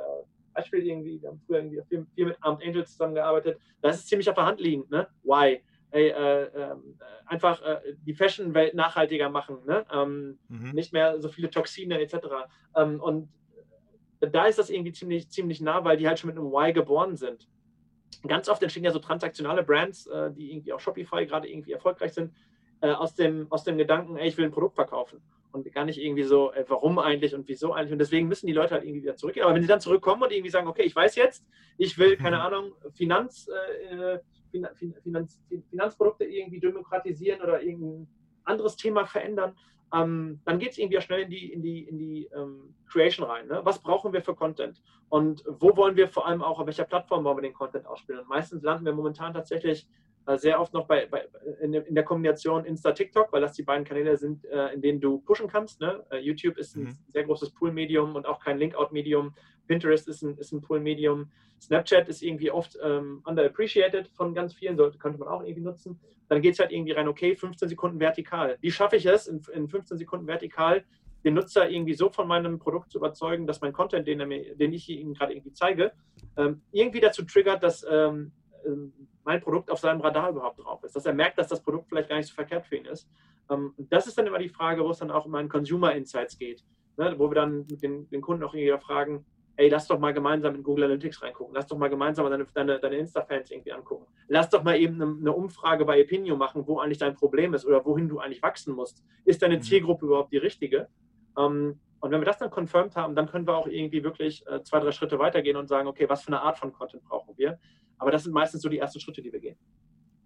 Beispiel irgendwie, wir haben früher irgendwie viel, viel mit Armed Angels zusammengearbeitet, da ist es ziemlich auf der Hand liegend, ne? Why? Hey, äh, äh, einfach äh, die Fashion-Welt nachhaltiger machen, ne? Ähm, mhm. nicht mehr so viele Toxine etc. Ähm, und da ist das irgendwie ziemlich, ziemlich nah, weil die halt schon mit einem Why geboren sind. Ganz oft entstehen ja so transaktionale Brands, äh, die irgendwie auf Shopify gerade irgendwie erfolgreich sind, äh, aus, dem, aus dem Gedanken, ey, ich will ein Produkt verkaufen. Und gar nicht irgendwie so, ey, warum eigentlich und wieso eigentlich. Und deswegen müssen die Leute halt irgendwie wieder zurückgehen. Aber wenn sie dann zurückkommen und irgendwie sagen, okay, ich weiß jetzt, ich will, keine mhm. Ahnung, Finanz, äh, Finanz, Finanzprodukte irgendwie demokratisieren oder irgendein anderes Thema verändern, ähm, dann geht es irgendwie schnell in die, in die, in die ähm, Creation rein. Ne? Was brauchen wir für Content? Und wo wollen wir vor allem auch, auf welcher Plattform wollen wir den Content ausspielen? Und meistens landen wir momentan tatsächlich äh, sehr oft noch bei, bei in, in, der Kombination Insta-TikTok, weil das die beiden Kanäle sind, äh, in denen du pushen kannst. Ne? Äh, YouTube ist ein mhm. sehr großes Pool-Medium und auch kein Link-Out-Medium. Pinterest ist ein, ist ein Pool-Medium. Snapchat ist irgendwie oft ähm, underappreciated von ganz vielen, sollte, könnte man auch irgendwie nutzen. Dann geht es halt irgendwie rein, okay, 15 Sekunden vertikal. Wie schaffe ich es, in, in 15 Sekunden vertikal den Nutzer irgendwie so von meinem Produkt zu überzeugen, dass mein Content, den, mir, den ich ihm gerade irgendwie zeige, ähm, irgendwie dazu triggert, dass ähm, ähm, mein Produkt auf seinem Radar überhaupt drauf ist, dass er merkt, dass das Produkt vielleicht gar nicht so verkehrt für ihn ist. Ähm, das ist dann immer die Frage, wo es dann auch um einen Consumer Insights geht, ne, wo wir dann mit den, den Kunden auch irgendwie fragen, ey, lass doch mal gemeinsam in Google Analytics reingucken, lass doch mal gemeinsam deine, deine, deine Insta-Fans irgendwie angucken, lass doch mal eben eine, eine, Umfrage bei Opinio machen, wo eigentlich dein Problem ist oder wohin du eigentlich wachsen musst. Ist deine mhm. Zielgruppe überhaupt die richtige? Ähm, und wenn wir das dann confirmed haben, dann können wir auch irgendwie wirklich äh, zwei, drei Schritte weitergehen und sagen, okay, was für eine Art von Content brauchen wir? Aber das sind meistens so die ersten Schritte, die wir gehen.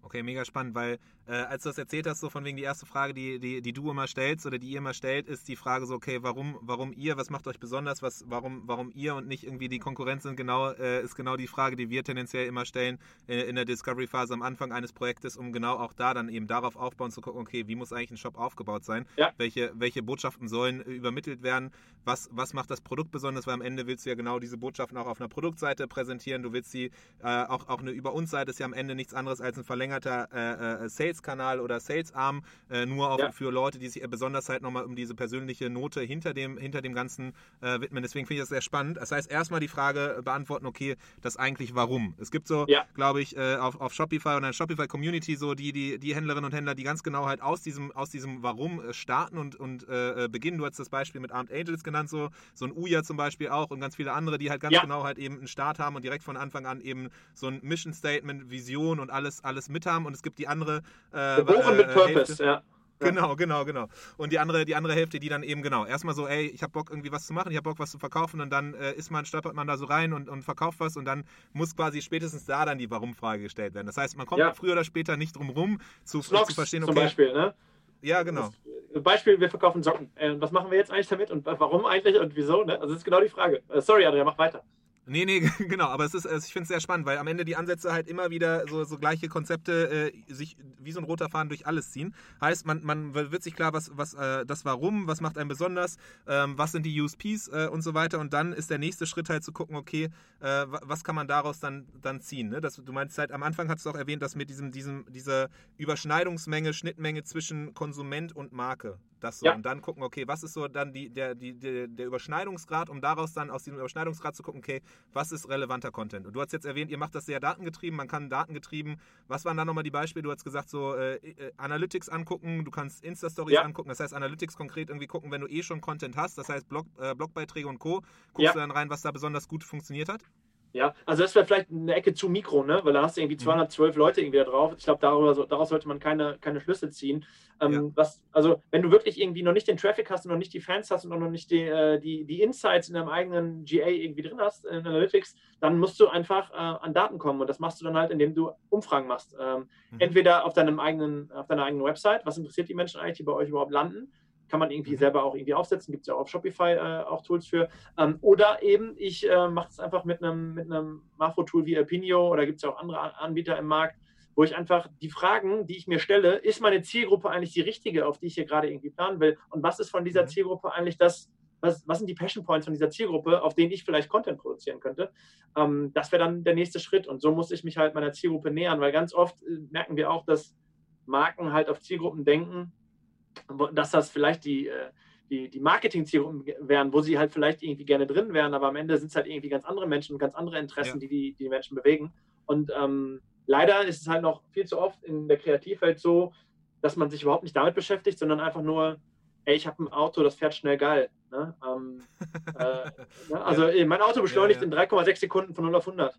Okay, mega spannend, weil äh, als du das erzählt hast, so von wegen die erste Frage, die, die, die du immer stellst oder die ihr immer stellt, ist die Frage so, okay, warum, warum ihr, was macht euch besonders, was, warum, warum ihr und nicht irgendwie die Konkurrenz sind, genau, äh, ist genau die Frage, die wir tendenziell immer stellen äh, in der Discovery-Phase am Anfang eines Projektes, um genau auch da dann eben darauf aufbauen zu gucken, okay, wie muss eigentlich ein Shop aufgebaut sein, ja. welche, welche Botschaften sollen übermittelt werden, was, was macht das Produkt besonders, weil am Ende willst du ja genau diese Botschaften auch auf einer Produktseite präsentieren, du willst sie, äh, auch, auch eine Über uns Seite ist ja am Ende nichts anderes als ein verlängerter äh, äh, äh, Sales-Kanal oder Sales-Arm, äh, nur auch ja. für Leute, die sich besonders halt nochmal um diese persönliche Note hinter dem, hinter dem Ganzen äh, widmen. Deswegen finde ich das sehr spannend. Das heißt, erstmal die Frage beantworten, okay, das eigentlich warum? Es gibt so, ja. glaube ich, äh, auf, auf Shopify und der Shopify-Community so die, die, die Händlerinnen und Händler, die ganz genau halt aus diesem, aus diesem Warum starten und, und beginnen. Du hast das Beispiel mit Armed Angels genannt, so, so ein Uya zum Beispiel auch und ganz viele andere, die halt ganz ja. genau halt eben einen Start haben und direkt von Anfang an eben so ein Mission Statement, Vision und alles, alles mit haben. Und es gibt die andere äh, Geboren mit äh, Purpose, Hälfte. ja. Genau, genau, genau. Und die andere, die andere Hälfte, die dann eben genau, erstmal so, ey, ich habe Bock irgendwie was zu machen, ich habe Bock was zu verkaufen und dann äh, ist man, stolpert man da so rein und, und verkauft was und dann muss quasi spätestens da dann die Warum-Frage gestellt werden. Das heißt, man kommt ja. früher oder später nicht drum rum, zu, zu verstehen, okay. Zum Beispiel, ne? Ja, genau. Das, Beispiel, wir verkaufen Socken. Äh, was machen wir jetzt eigentlich damit und warum eigentlich und wieso? Ne? Also das ist genau die Frage. Äh, sorry, Adrian, mach weiter. Nee, nee, genau, aber es ist, ich finde es sehr spannend, weil am Ende die Ansätze halt immer wieder so, so gleiche Konzepte äh, sich wie so ein roter Faden durch alles ziehen. Heißt, man, man wird sich klar, was, was äh, das Warum, was macht einen besonders, ähm, was sind die USPs äh, und so weiter. Und dann ist der nächste Schritt halt zu gucken, okay, äh, was kann man daraus dann, dann ziehen. Ne? Das, du meinst halt, am Anfang hast du auch erwähnt, dass mit diesem, diesem, dieser Überschneidungsmenge, Schnittmenge zwischen Konsument und Marke. Das so. Ja. Und dann gucken, okay, was ist so dann die, der, die, der, der Überschneidungsgrad, um daraus dann aus diesem Überschneidungsgrad zu gucken, okay, was ist relevanter Content? Und du hast jetzt erwähnt, ihr macht das sehr datengetrieben, man kann datengetrieben. Was waren da nochmal die Beispiele? Du hast gesagt, so äh, äh, Analytics angucken, du kannst Insta-Stories ja. angucken. Das heißt, Analytics konkret irgendwie gucken, wenn du eh schon Content hast, das heißt Blog, äh, Blogbeiträge und Co. Guckst ja. du dann rein, was da besonders gut funktioniert hat? Ja, also das wäre vielleicht eine Ecke zu mikro, ne? weil da hast du irgendwie 212 mhm. Leute irgendwie da drauf. Ich glaube, daraus sollte man keine, keine Schlüsse ziehen. Ähm, ja. was, also, wenn du wirklich irgendwie noch nicht den Traffic hast und noch nicht die Fans hast und noch nicht die, äh, die, die Insights in deinem eigenen GA irgendwie drin hast, in Analytics, dann musst du einfach äh, an Daten kommen. Und das machst du dann halt, indem du Umfragen machst. Ähm, mhm. Entweder auf, deinem eigenen, auf deiner eigenen Website, was interessiert die Menschen eigentlich, die bei euch überhaupt landen? Kann man irgendwie mhm. selber auch irgendwie aufsetzen, gibt es ja auch auf Shopify äh, auch Tools für. Ähm, oder eben, ich äh, mache es einfach mit einem mit einem Mafro-Tool wie Alpinio oder gibt es ja auch andere Anbieter im Markt, wo ich einfach die Fragen, die ich mir stelle, ist meine Zielgruppe eigentlich die richtige, auf die ich hier gerade irgendwie planen will? Und was ist von dieser mhm. Zielgruppe eigentlich das, was, was sind die Passion Points von dieser Zielgruppe, auf denen ich vielleicht Content produzieren könnte? Ähm, das wäre dann der nächste Schritt. Und so muss ich mich halt meiner Zielgruppe nähern, weil ganz oft äh, merken wir auch, dass Marken halt auf Zielgruppen denken, dass das vielleicht die, äh, die, die Marketing-Zielgruppen wären, wo sie halt vielleicht irgendwie gerne drin wären, aber am Ende sind es halt irgendwie ganz andere Menschen und ganz andere Interessen, ja. die, die die Menschen bewegen. Und ähm, leider ist es halt noch viel zu oft in der Kreativwelt so, dass man sich überhaupt nicht damit beschäftigt, sondern einfach nur, ey, ich habe ein Auto, das fährt schnell geil. Ne? Ähm, äh, ne? Also ja. mein Auto beschleunigt ja, in 3,6 Sekunden von 0 auf 100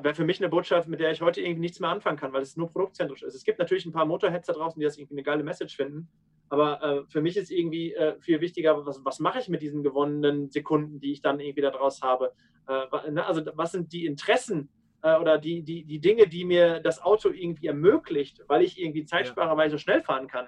wäre für mich eine Botschaft, mit der ich heute irgendwie nichts mehr anfangen kann, weil es nur produktzentrisch ist. Es gibt natürlich ein paar Motorheads da draußen, die das irgendwie eine geile Message finden, aber äh, für mich ist irgendwie äh, viel wichtiger, was, was mache ich mit diesen gewonnenen Sekunden, die ich dann irgendwie daraus habe. Äh, ne? Also was sind die Interessen äh, oder die, die, die Dinge, die mir das Auto irgendwie ermöglicht, weil ich irgendwie Zeit spare, weil ich so schnell fahren kann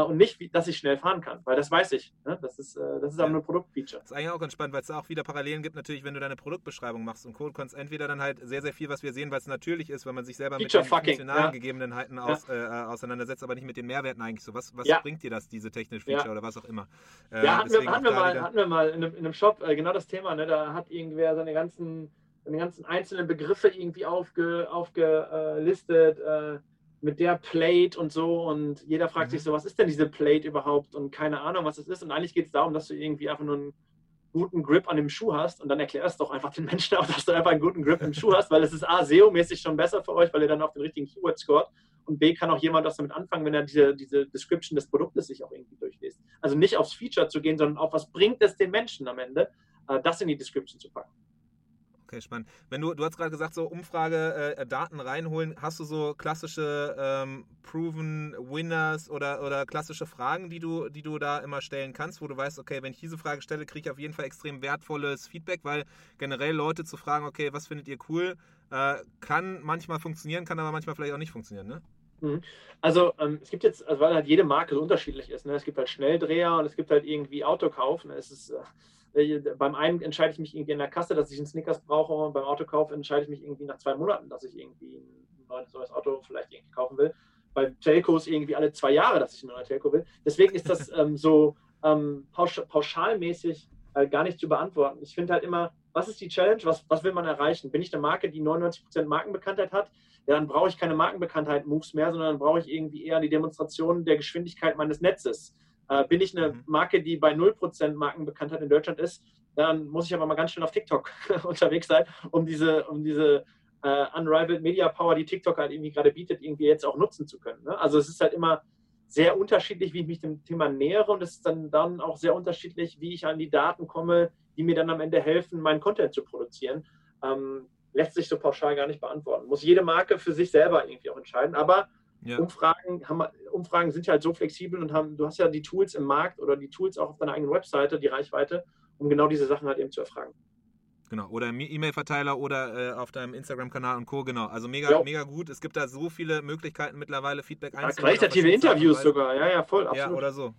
und nicht, dass ich schnell fahren kann, weil das weiß ich. Ne? Das ist, äh, das ist aber ja. nur ein Produktfeature. Das ist eigentlich auch ganz spannend, weil es da auch wieder Parallelen gibt, natürlich, wenn du deine Produktbeschreibung machst und Code kannst entweder dann halt sehr, sehr viel, was wir sehen, weil es natürlich ist, wenn man sich selber Feature mit den funktionalen ja. Gegebenheiten aus, äh, auseinandersetzt, aber nicht mit den Mehrwerten eigentlich so. Was, was bringt dir das, diese technische Feature oder was auch immer? Äh, ja, hatten wir, hatten wir, mal, hatten wir mal in einem, in einem Shop äh, genau das Thema, ne? da hat irgendwer seine ganzen, seine ganzen einzelnen Begriffe irgendwie aufge, aufgelistet, äh, mit der Plate und so und jeder fragt mhm. sich so, was ist denn diese Plate überhaupt und keine Ahnung, was es ist und eigentlich geht es darum, dass du irgendwie einfach nur einen guten Grip an dem Schuh hast und dann erklärst doch einfach den Menschen auch, dass du einfach einen guten Grip im Schuh hast, weil es ist A, SEO-mäßig schon besser für euch, weil ihr dann auf den richtigen Keyword scoret und B, kann auch jemand was damit anfangen, wenn er diese, diese Description des Produktes sich auch irgendwie durchliest. Also nicht aufs Feature zu gehen, sondern auf was bringt es den Menschen am Ende, äh, das in die Description zu packen. Okay, spannend. Wenn du, du hast gerade gesagt, so Umfrage, äh, Daten reinholen, hast du so klassische ähm, Proven Winners oder, oder klassische Fragen, die du, die du da immer stellen kannst, wo du weißt, okay, wenn ich diese Frage stelle, kriege ich auf jeden Fall extrem wertvolles Feedback, weil generell Leute zu fragen, okay, was findet ihr cool, äh, kann manchmal funktionieren, kann aber manchmal vielleicht auch nicht funktionieren, ne? Mhm. Also ähm, es gibt jetzt, also weil halt jede Marke so unterschiedlich ist, ne? es gibt halt Schnelldreher und es gibt halt irgendwie Autokauf. Ne? Es ist, äh, äh, beim einen entscheide ich mich irgendwie in der Kasse, dass ich einen Snickers brauche und beim Autokauf entscheide ich mich irgendwie nach zwei Monaten, dass ich irgendwie ein neues Auto vielleicht irgendwie kaufen will. Bei Telcos irgendwie alle zwei Jahre, dass ich ein neues Telco will. Deswegen ist das ähm, so ähm, pausch pauschalmäßig äh, gar nicht zu beantworten. Ich finde halt immer, was ist die Challenge? Was, was will man erreichen? Bin ich eine Marke, die 99% Markenbekanntheit hat? Ja, dann brauche ich keine Markenbekanntheit-Moves mehr, sondern dann brauche ich irgendwie eher die Demonstration der Geschwindigkeit meines Netzes. Äh, bin ich eine mhm. Marke, die bei 0% Markenbekanntheit in Deutschland ist, dann muss ich aber mal ganz schön auf TikTok unterwegs sein, um diese, um diese äh, unrivaled Media Power, die TikTok halt irgendwie gerade bietet, irgendwie jetzt auch nutzen zu können. Ne? Also es ist halt immer sehr unterschiedlich, wie ich mich dem Thema nähere und es ist dann, dann auch sehr unterschiedlich, wie ich an die Daten komme, die mir dann am Ende helfen, meinen Content zu produzieren. Ähm, lässt sich so pauschal gar nicht beantworten. Muss jede Marke für sich selber irgendwie auch entscheiden. Aber ja. Umfragen, haben, Umfragen sind ja halt so flexibel und haben, du hast ja die Tools im Markt oder die Tools auch auf deiner eigenen Webseite, die Reichweite, um genau diese Sachen halt eben zu erfragen. Genau, oder im E-Mail-Verteiler oder äh, auf deinem Instagram-Kanal und Co. Genau, also mega, mega gut. Es gibt da so viele Möglichkeiten mittlerweile, Feedback einzuholen. Ja, qualitative Interviews sogar, ja, ja, voll, absolut. Ja, oder so.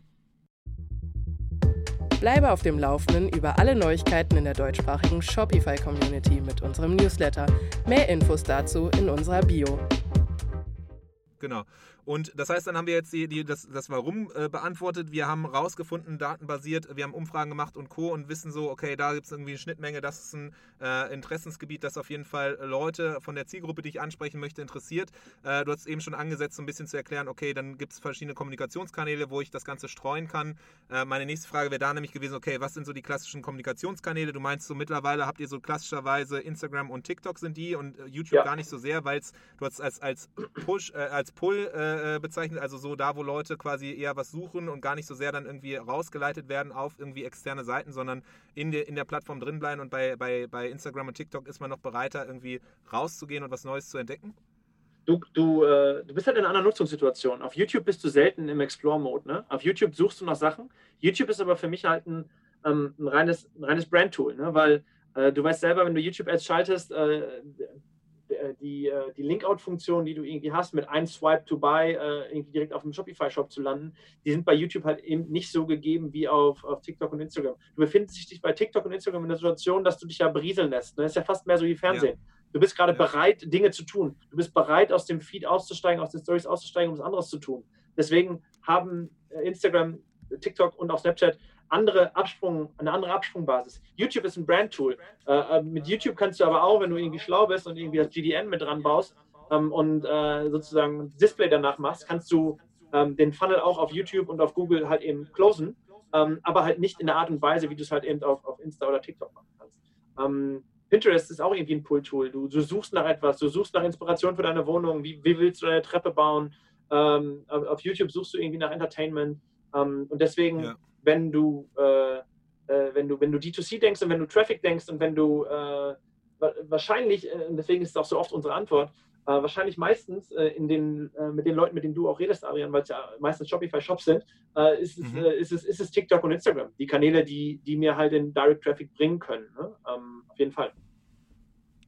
Bleibe auf dem Laufenden über alle Neuigkeiten in der deutschsprachigen Shopify-Community mit unserem Newsletter. Mehr Infos dazu in unserer Bio. Genau. Und das heißt, dann haben wir jetzt die, die, das, das Warum äh, beantwortet. Wir haben rausgefunden, datenbasiert, wir haben Umfragen gemacht und Co. und wissen so, okay, da gibt es irgendwie eine Schnittmenge, das ist ein äh, Interessensgebiet, das auf jeden Fall Leute von der Zielgruppe, die ich ansprechen möchte, interessiert. Äh, du hast eben schon angesetzt, so ein bisschen zu erklären, okay, dann gibt es verschiedene Kommunikationskanäle, wo ich das Ganze streuen kann. Äh, meine nächste Frage wäre da nämlich gewesen, okay, was sind so die klassischen Kommunikationskanäle? Du meinst so mittlerweile habt ihr so klassischerweise Instagram und TikTok sind die und äh, YouTube ja. gar nicht so sehr, weil du hast als, als Push, äh, als Pull äh, bezeichnet, also so da, wo Leute quasi eher was suchen und gar nicht so sehr dann irgendwie rausgeleitet werden auf irgendwie externe Seiten, sondern in der, in der Plattform drin bleiben und bei, bei, bei Instagram und TikTok ist man noch bereiter, irgendwie rauszugehen und was Neues zu entdecken? Du, du, äh, du bist halt in einer anderen Nutzungssituation. Auf YouTube bist du selten im Explore-Mode. Ne? Auf YouTube suchst du nach Sachen. YouTube ist aber für mich halt ein, ähm, ein reines, ein reines Brand-Tool, ne? weil äh, du weißt selber, wenn du YouTube-Ads schaltest, äh, die, äh, die Link-Out-Funktion, die du irgendwie hast, mit ein Swipe to Buy äh, irgendwie direkt auf dem Shopify-Shop zu landen, die sind bei YouTube halt eben nicht so gegeben wie auf, auf TikTok und Instagram. Du befindest dich bei TikTok und Instagram in der Situation, dass du dich ja berieseln lässt. Ne? Das ist ja fast mehr so wie Fernsehen. Ja. Du bist gerade ja. bereit, Dinge zu tun. Du bist bereit, aus dem Feed auszusteigen, aus den Stories auszusteigen, um was anderes zu tun. Deswegen haben Instagram, TikTok und auch Snapchat andere Absprung, eine andere Absprungbasis. YouTube ist ein Brand-Tool. Äh, äh, mit YouTube kannst du aber auch, wenn du irgendwie schlau bist und irgendwie das GDN mit dran baust ähm, und äh, sozusagen Display danach machst, kannst du ähm, den Funnel auch auf YouTube und auf Google halt eben closen, ähm, aber halt nicht in der Art und Weise, wie du es halt eben auf, auf Insta oder TikTok machen kannst. Ähm, Pinterest ist auch irgendwie ein Pull-Tool. Du, du, suchst nach etwas, du suchst nach Inspiration für deine Wohnung, wie, wie willst du deine Treppe bauen? Ähm, auf, auf, YouTube suchst du irgendwie nach Entertainment. Ähm, und deswegen ja wenn du, äh, äh, wenn du, wenn du D2C denkst und wenn du Traffic denkst und wenn du äh, wahrscheinlich, äh, deswegen ist es auch so oft unsere Antwort, wahrscheinlich meistens in den, mit den Leuten, mit denen du auch redest, Arian, weil es ja meistens Shopify-Shops sind, ist, es, mhm. ist, es, ist es TikTok und Instagram, die Kanäle, die, die mir halt den Direct Traffic bringen können. Ne? Ähm, auf jeden Fall.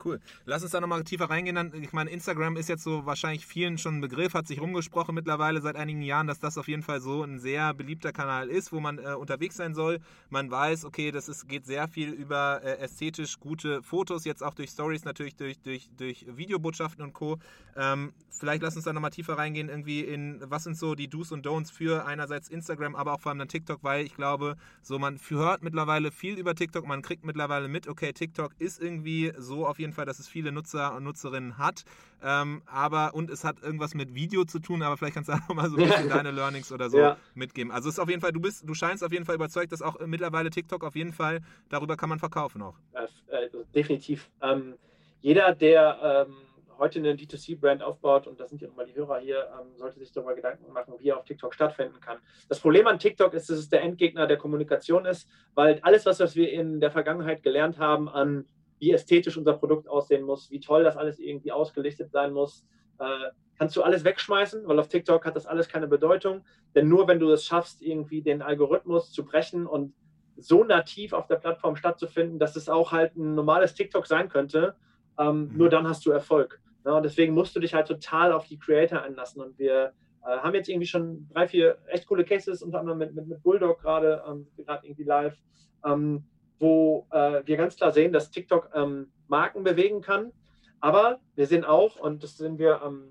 Cool. Lass uns da nochmal tiefer reingehen. Ich meine, Instagram ist jetzt so wahrscheinlich vielen schon ein Begriff, hat sich rumgesprochen mittlerweile seit einigen Jahren, dass das auf jeden Fall so ein sehr beliebter Kanal ist, wo man äh, unterwegs sein soll. Man weiß, okay, das ist, geht sehr viel über äh, ästhetisch gute Fotos, jetzt auch durch Stories, natürlich durch, durch, durch Videobotschaften und Co. Ähm, vielleicht lass uns da nochmal tiefer reingehen, irgendwie in, was sind so die Do's und Don'ts für einerseits Instagram, aber auch vor allem dann TikTok, weil ich glaube, so man hört mittlerweile viel über TikTok, man kriegt mittlerweile mit, okay, TikTok ist irgendwie so auf jeden Fall Fall, dass es viele Nutzer und Nutzerinnen hat. Ähm, aber und es hat irgendwas mit Video zu tun, aber vielleicht kannst du auch mal so ein bisschen deine Learnings oder so ja. mitgeben. Also es ist auf jeden Fall, du bist, du scheinst auf jeden Fall überzeugt, dass auch mittlerweile TikTok auf jeden Fall, darüber kann man verkaufen auch. Äh, definitiv. Ähm, jeder, der ähm, heute eine D2C-Brand aufbaut, und das sind ja nochmal die Hörer hier, ähm, sollte sich darüber Gedanken machen, wie er auf TikTok stattfinden kann. Das Problem an TikTok ist, dass es der Endgegner der Kommunikation ist, weil alles, was, was wir in der Vergangenheit gelernt haben an wie ästhetisch unser Produkt aussehen muss, wie toll das alles irgendwie ausgelichtet sein muss. Äh, kannst du alles wegschmeißen, weil auf TikTok hat das alles keine Bedeutung. Denn nur wenn du es schaffst, irgendwie den Algorithmus zu brechen und so nativ auf der Plattform stattzufinden, dass es auch halt ein normales TikTok sein könnte, ähm, mhm. nur dann hast du Erfolg. Ja, und deswegen musst du dich halt total auf die Creator einlassen. Und wir äh, haben jetzt irgendwie schon drei, vier echt coole Cases, unter anderem mit, mit, mit Bulldog gerade, ähm, gerade irgendwie live. Ähm, wo äh, wir ganz klar sehen, dass TikTok ähm, Marken bewegen kann. Aber wir sehen auch, und das sehen wir ähm,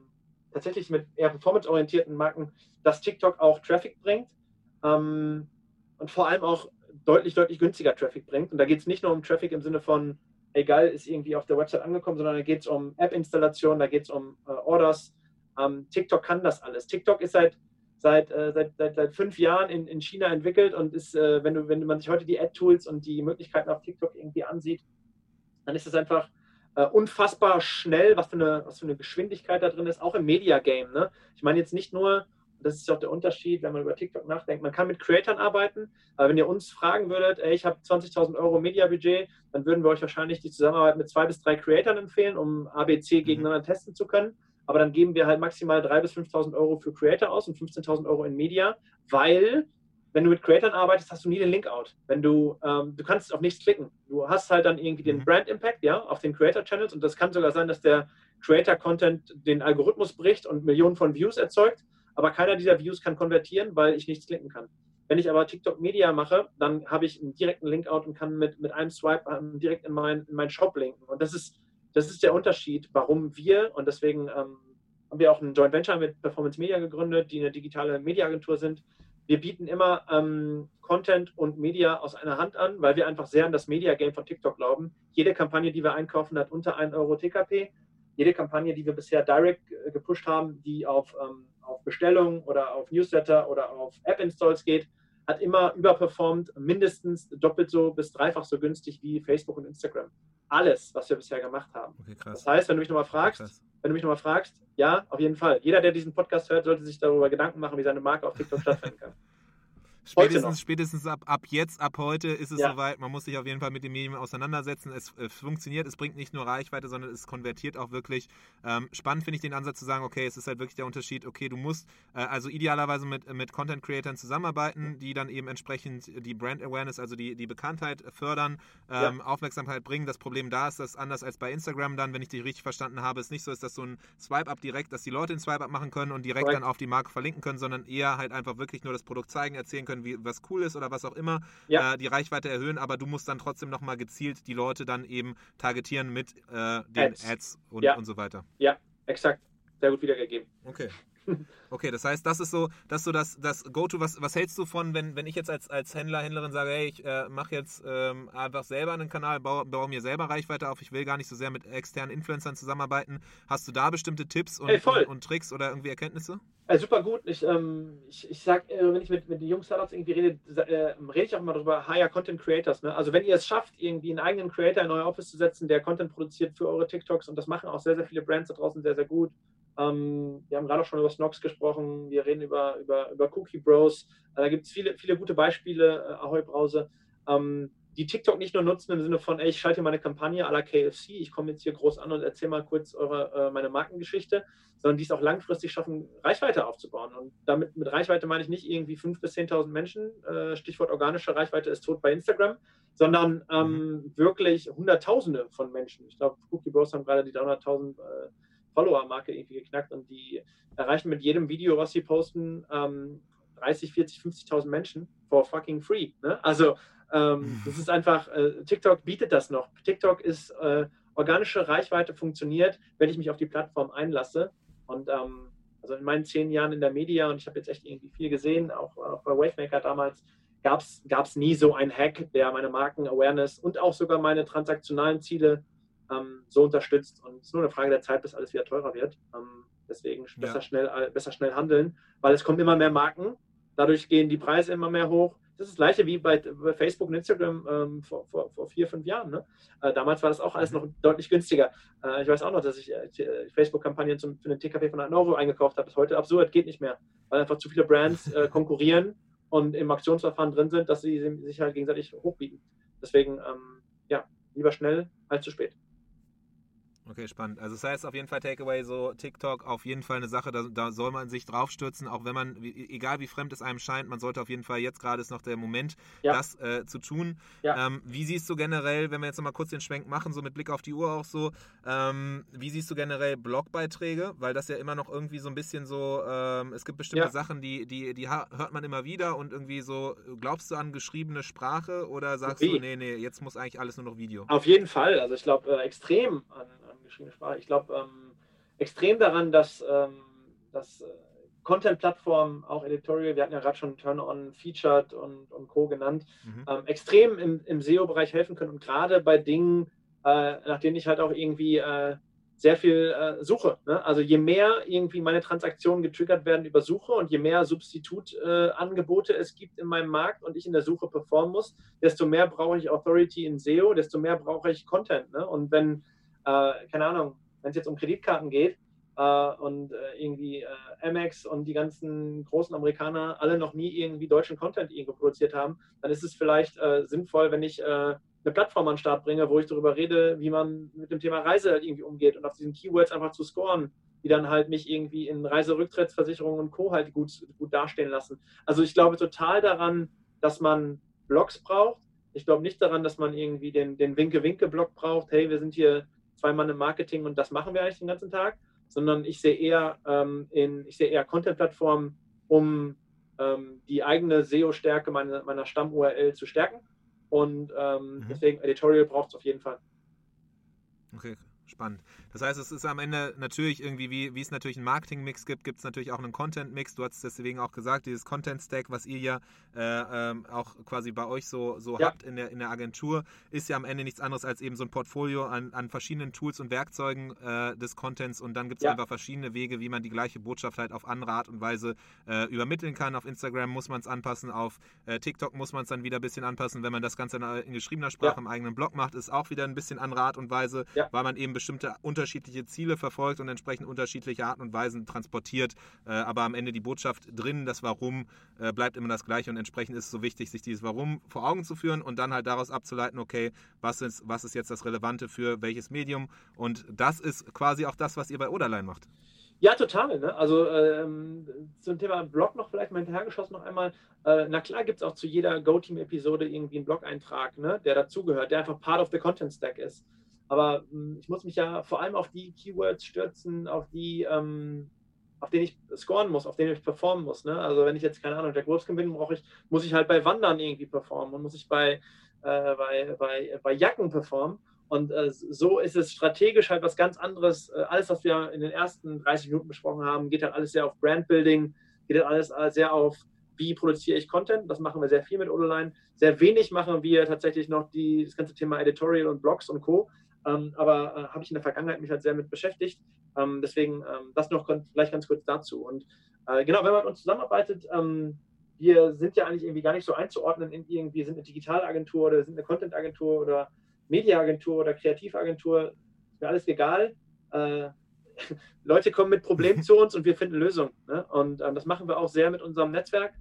tatsächlich mit eher performanceorientierten Marken, dass TikTok auch Traffic bringt ähm, und vor allem auch deutlich, deutlich günstiger Traffic bringt. Und da geht es nicht nur um Traffic im Sinne von, egal, ist irgendwie auf der Website angekommen, sondern da geht es um App-Installation, da geht es um äh, Orders. Ähm, TikTok kann das alles. TikTok ist seit seit, äh, seit, seit, seit fünf Jahren in, in China entwickelt und ist, äh, wenn, du, wenn man sich heute die Ad-Tools und die Möglichkeiten auf TikTok irgendwie ansieht, dann ist es einfach äh, unfassbar schnell, was für, eine, was für eine Geschwindigkeit da drin ist, auch im Media-Game. Ne? Ich meine jetzt nicht nur, das ist auch der Unterschied, wenn man über TikTok nachdenkt, man kann mit Creatern arbeiten, aber wenn ihr uns fragen würdet, ey, ich habe 20.000 Euro Media-Budget, dann würden wir euch wahrscheinlich die Zusammenarbeit mit zwei bis drei Creatern empfehlen, um ABC gegeneinander testen zu können. Aber dann geben wir halt maximal 3.000 bis 5.000 Euro für Creator aus und 15.000 Euro in Media, weil wenn du mit Creators arbeitest, hast du nie den Link-Out. Wenn du, ähm, du kannst auf nichts klicken. Du hast halt dann irgendwie den mhm. Brand-Impact, ja, auf den Creator-Channels und das kann sogar sein, dass der Creator-Content den Algorithmus bricht und Millionen von Views erzeugt, aber keiner dieser Views kann konvertieren, weil ich nichts klicken kann. Wenn ich aber TikTok Media mache, dann habe ich einen direkten Link-Out und kann mit, mit einem Swipe ähm, direkt in meinen in mein Shop linken. Und das ist, das ist der Unterschied, warum wir, und deswegen ähm, haben wir auch ein Joint Venture mit Performance Media gegründet, die eine digitale Mediaagentur sind, wir bieten immer ähm, Content und Media aus einer Hand an, weil wir einfach sehr an das Media-Game von TikTok glauben. Jede Kampagne, die wir einkaufen, hat unter 1 Euro TKP. Jede Kampagne, die wir bisher direct äh, gepusht haben, die auf, ähm, auf Bestellung oder auf Newsletter oder auf App-Installs geht, hat immer überperformt, mindestens doppelt so bis dreifach so günstig wie Facebook und Instagram. Alles, was wir bisher gemacht haben. Okay, das heißt, wenn du mich nochmal fragst, krass. wenn du mich nochmal fragst, ja, auf jeden Fall. Jeder, der diesen Podcast hört, sollte sich darüber Gedanken machen, wie seine Marke auf TikTok stattfinden kann. Spätestens, spätestens ab, ab jetzt, ab heute ist es ja. soweit. Man muss sich auf jeden Fall mit dem Medium auseinandersetzen. Es, es, funktioniert, es bringt nicht nur Reichweite, sondern es konvertiert auch wirklich. Ähm, spannend finde ich den Ansatz zu sagen, okay, es ist halt wirklich der Unterschied, okay, du musst äh, also idealerweise mit, mit Content Creatern zusammenarbeiten, die dann eben entsprechend die Brand Awareness, also die, die Bekanntheit fördern, ähm, ja. Aufmerksamkeit bringen. Das Problem da ist, dass anders als bei Instagram dann, wenn ich dich richtig verstanden habe, es nicht so ist, dass so ein Swipe-Up direkt, dass die Leute den Swipe-Up machen können und direkt Correct. dann auf die Marke verlinken können, sondern eher halt einfach wirklich nur das Produkt zeigen, erzählen können, können, wie, was cool ist oder was auch immer, ja. äh, die Reichweite erhöhen, aber du musst dann trotzdem nochmal gezielt die Leute dann eben targetieren mit äh, den Ads, Ads und, ja. und so weiter. Ja, exakt. Sehr gut wiedergegeben. Okay. Okay, das heißt, das ist so, dass du das, das Go-To, was, was hältst du von, wenn, wenn ich jetzt als, als Händler, Händlerin sage, hey, ich äh, mache jetzt ähm, einfach selber einen Kanal, baue, baue, mir selber Reichweite auf, ich will gar nicht so sehr mit externen Influencern zusammenarbeiten. Hast du da bestimmte Tipps und, hey, und, und, Tricks oder irgendwie Erkenntnisse? Äh, super gut. Ich, ähm, ich, ich sag, äh, wenn ich mit, mit den jungen Startups irgendwie rede, äh, rede ich auch immer darüber, hire Content Creators. Ne? Also wenn ihr es schafft, irgendwie einen eigenen Creator in euer Office zu setzen, der Content produziert für eure TikToks und das machen auch sehr, sehr viele Brands da draußen sehr, sehr gut ähm, wir haben gerade auch schon über Snox gesprochen, wir reden über, über, über Cookie Bros. Äh, da gibt es viele, viele gute Beispiele, äh, Ahoy Brause, ähm, die TikTok nicht nur nutzen im Sinne von, ey, ich schalte meine Kampagne à la KFC, ich komme jetzt hier groß an und erzähle mal kurz eure, äh, meine Markengeschichte, sondern die es auch langfristig schaffen, Reichweite aufzubauen. Und damit mit Reichweite meine ich nicht irgendwie 5.000 bis 10.000 Menschen, äh, Stichwort organische Reichweite ist tot bei Instagram, sondern ähm, mhm. wirklich Hunderttausende von Menschen. Ich glaube, Cookie Bros haben gerade die 300.000 äh, Follower-Marke irgendwie geknackt und die erreichen mit jedem Video, was sie posten, ähm, 30, 40, 50.000 Menschen for fucking free. Ne? Also ähm, das ist einfach, äh, TikTok bietet das noch. TikTok ist äh, organische Reichweite funktioniert, wenn ich mich auf die Plattform einlasse. Und ähm, also in meinen zehn Jahren in der Media und ich habe jetzt echt irgendwie viel gesehen, auch, auch bei Wavemaker damals, gab es nie so einen Hack, der meine Marken-Awareness und auch sogar meine transaktionalen Ziele ähm, so unterstützt. Und es ist nur eine Frage der Zeit, bis alles wieder teurer wird. Ähm, deswegen besser, ja. schnell, besser schnell handeln, weil es kommen immer mehr Marken. Dadurch gehen die Preise immer mehr hoch. Das ist das gleiche wie bei, bei Facebook und Instagram ähm, vor, vor, vor, vier, fünf Jahren. Ne? Äh, damals war das auch alles noch deutlich günstiger. Äh, ich weiß auch noch, dass ich äh, Facebook-Kampagnen für einen TKP von 1 Euro eingekauft habe. Das ist heute absurd, geht nicht mehr, weil einfach zu viele Brands äh, konkurrieren und im Aktionsverfahren drin sind, dass sie sich halt gegenseitig hochbieten. Deswegen, ähm, ja, lieber schnell als zu spät. Okay, spannend. Also das heißt auf jeden Fall Takeaway so TikTok auf jeden Fall eine Sache, da, da soll man sich draufstürzen, auch wenn man, egal wie fremd es einem scheint, man sollte auf jeden Fall, jetzt gerade ist noch der Moment, ja. das äh, zu tun. Ja. Ähm, wie siehst du generell, wenn wir jetzt nochmal kurz den Schwenk machen, so mit Blick auf die Uhr auch so, ähm, wie siehst du generell Blogbeiträge? Weil das ja immer noch irgendwie so ein bisschen so, ähm, es gibt bestimmte ja. Sachen, die, die, die hört man immer wieder und irgendwie so, glaubst du an geschriebene Sprache oder sagst wie? du, nee, nee, jetzt muss eigentlich alles nur noch Video? Auf jeden Fall, also ich glaube äh, extrem an geschriebene Sprache. Ich glaube ähm, extrem daran, dass, ähm, dass äh, Content-Plattformen, auch Editorial, wir hatten ja gerade schon Turn-on, Featured und, und Co. genannt, mhm. ähm, extrem im, im SEO-Bereich helfen können und gerade bei Dingen, äh, nach denen ich halt auch irgendwie äh, sehr viel äh, suche. Ne? Also je mehr irgendwie meine Transaktionen getriggert werden über Suche und je mehr Substitutangebote äh, es gibt in meinem Markt und ich in der Suche performen muss, desto mehr brauche ich Authority in SEO, desto mehr brauche ich Content. Ne? Und wenn äh, keine Ahnung, wenn es jetzt um Kreditkarten geht äh, und äh, irgendwie äh, Amex und die ganzen großen Amerikaner alle noch nie irgendwie deutschen Content irgendwo produziert haben, dann ist es vielleicht äh, sinnvoll, wenn ich äh, eine Plattform an den Start bringe, wo ich darüber rede, wie man mit dem Thema Reise halt irgendwie umgeht und auf diesen Keywords einfach zu scoren, die dann halt mich irgendwie in Reiserücktrittsversicherungen und Co. halt gut, gut dastehen lassen. Also ich glaube total daran, dass man Blogs braucht. Ich glaube nicht daran, dass man irgendwie den, den Winke-Winke-Blog braucht. Hey, wir sind hier zwei Mann im Marketing und das machen wir eigentlich den ganzen Tag. Sondern ich sehe eher, ähm, in, ich sehe eher Content-Plattformen, um ähm, die eigene SEO-Stärke meiner, meiner Stamm-URL zu stärken. Und ähm, mhm. deswegen Editorial braucht es auf jeden Fall. Okay, spannend. Das heißt, es ist am Ende natürlich irgendwie, wie, wie es natürlich einen Marketing-Mix gibt, gibt es natürlich auch einen Content-Mix. Du hast es deswegen auch gesagt, dieses Content-Stack, was ihr ja äh, ähm, auch quasi bei euch so, so ja. habt in der, in der Agentur, ist ja am Ende nichts anderes als eben so ein Portfolio an, an verschiedenen Tools und Werkzeugen äh, des Contents und dann gibt es ja. einfach verschiedene Wege, wie man die gleiche Botschaft halt auf andere Art und Weise äh, übermitteln kann. Auf Instagram muss man es anpassen, auf äh, TikTok muss man es dann wieder ein bisschen anpassen. Wenn man das Ganze in, in geschriebener Sprache ja. im eigenen Blog macht, ist auch wieder ein bisschen andere Art und Weise, weil man eben bestimmte unterschiedliche Ziele verfolgt und entsprechend unterschiedliche Arten und Weisen transportiert. Äh, aber am Ende die Botschaft drin, das Warum, äh, bleibt immer das Gleiche und entsprechend ist es so wichtig, sich dieses Warum vor Augen zu führen und dann halt daraus abzuleiten, okay, was ist, was ist jetzt das Relevante für welches Medium? Und das ist quasi auch das, was ihr bei Oderlein macht. Ja, total. Ne? Also ähm, zum Thema Blog noch vielleicht mal hinterhergeschossen noch einmal. Äh, na klar gibt es auch zu jeder Go-Team-Episode irgendwie einen Blog-Eintrag, ne? der dazugehört, der einfach Part of the Content Stack ist. Aber ähm, ich muss mich ja vor allem auf die Keywords stürzen, auf die, ähm, auf denen ich scoren muss, auf denen ich performen muss. Ne? Also wenn ich jetzt, keine Ahnung, Jack Wolfskin bin, brauche ich, muss ich halt bei Wandern irgendwie performen und muss ich bei, äh, bei, bei, bei Jacken performen. Und äh, so ist es strategisch halt was ganz anderes. Äh, alles, was wir in den ersten 30 Minuten besprochen haben, geht halt alles sehr auf Brandbuilding, geht halt alles äh, sehr auf, wie produziere ich Content. Das machen wir sehr viel mit Online. Sehr wenig machen wir tatsächlich noch die, das ganze Thema Editorial und Blogs und Co. Ähm, aber äh, habe ich in der Vergangenheit mich halt sehr mit beschäftigt. Ähm, deswegen ähm, das noch vielleicht ganz kurz dazu. Und äh, genau, wenn man mit uns zusammenarbeitet, ähm, wir sind ja eigentlich irgendwie gar nicht so einzuordnen in irgendwie, sind eine Digitalagentur oder sind eine Content-Agentur oder Media-Agentur oder Kreativagentur. Ist mir alles egal. Äh, Leute kommen mit Problemen zu uns und wir finden Lösungen. Ne? Und ähm, das machen wir auch sehr mit unserem Netzwerk.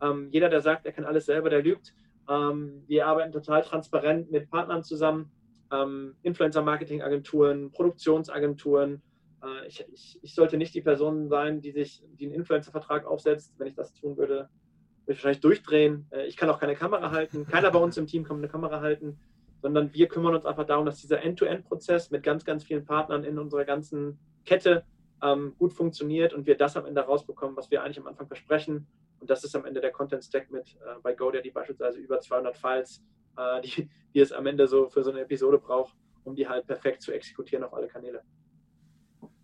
Ähm, jeder, der sagt, er kann alles selber, der lügt. wir arbeiten total transparent mit Partnern zusammen ähm, Influencer-Marketing-Agenturen, Produktionsagenturen. Äh, ich, ich, ich, sollte nicht die Person sein, die sich die einen Influencer-Vertrag aufsetzt. Wenn ich das tun würde, würde ich wahrscheinlich durchdrehen. Äh, ich kann auch keine Kamera halten. Keiner bei uns im Team kann eine Kamera halten, sondern wir kümmern uns einfach darum, dass dieser End-to-End-Prozess mit ganz, ganz vielen Partnern in unserer ganzen Kette ähm, gut funktioniert und wir das am Ende rausbekommen, was wir eigentlich am Anfang versprechen. Und das ist am Ende der Content Stack mit äh, bei GoDaddy beispielsweise über 200 Files, äh, die, die es am Ende so für so eine Episode braucht, um die halt perfekt zu exekutieren auf alle Kanäle.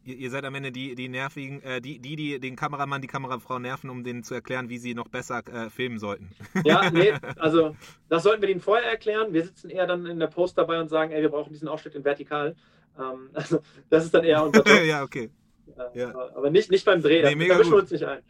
Ihr, ihr seid am Ende die, die nervigen, äh, die, die, die den Kameramann, die Kamerafrau nerven, um denen zu erklären, wie sie noch besser äh, filmen sollten. Ja, nee, also das sollten wir ihnen vorher erklären. Wir sitzen eher dann in der Post dabei und sagen, ey, wir brauchen diesen Ausschnitt in vertikal. Ähm, also das ist dann eher unser Job. ja, okay. Ja. Aber nicht, nicht beim Dreh, nee, da mischen wir uns nicht ein.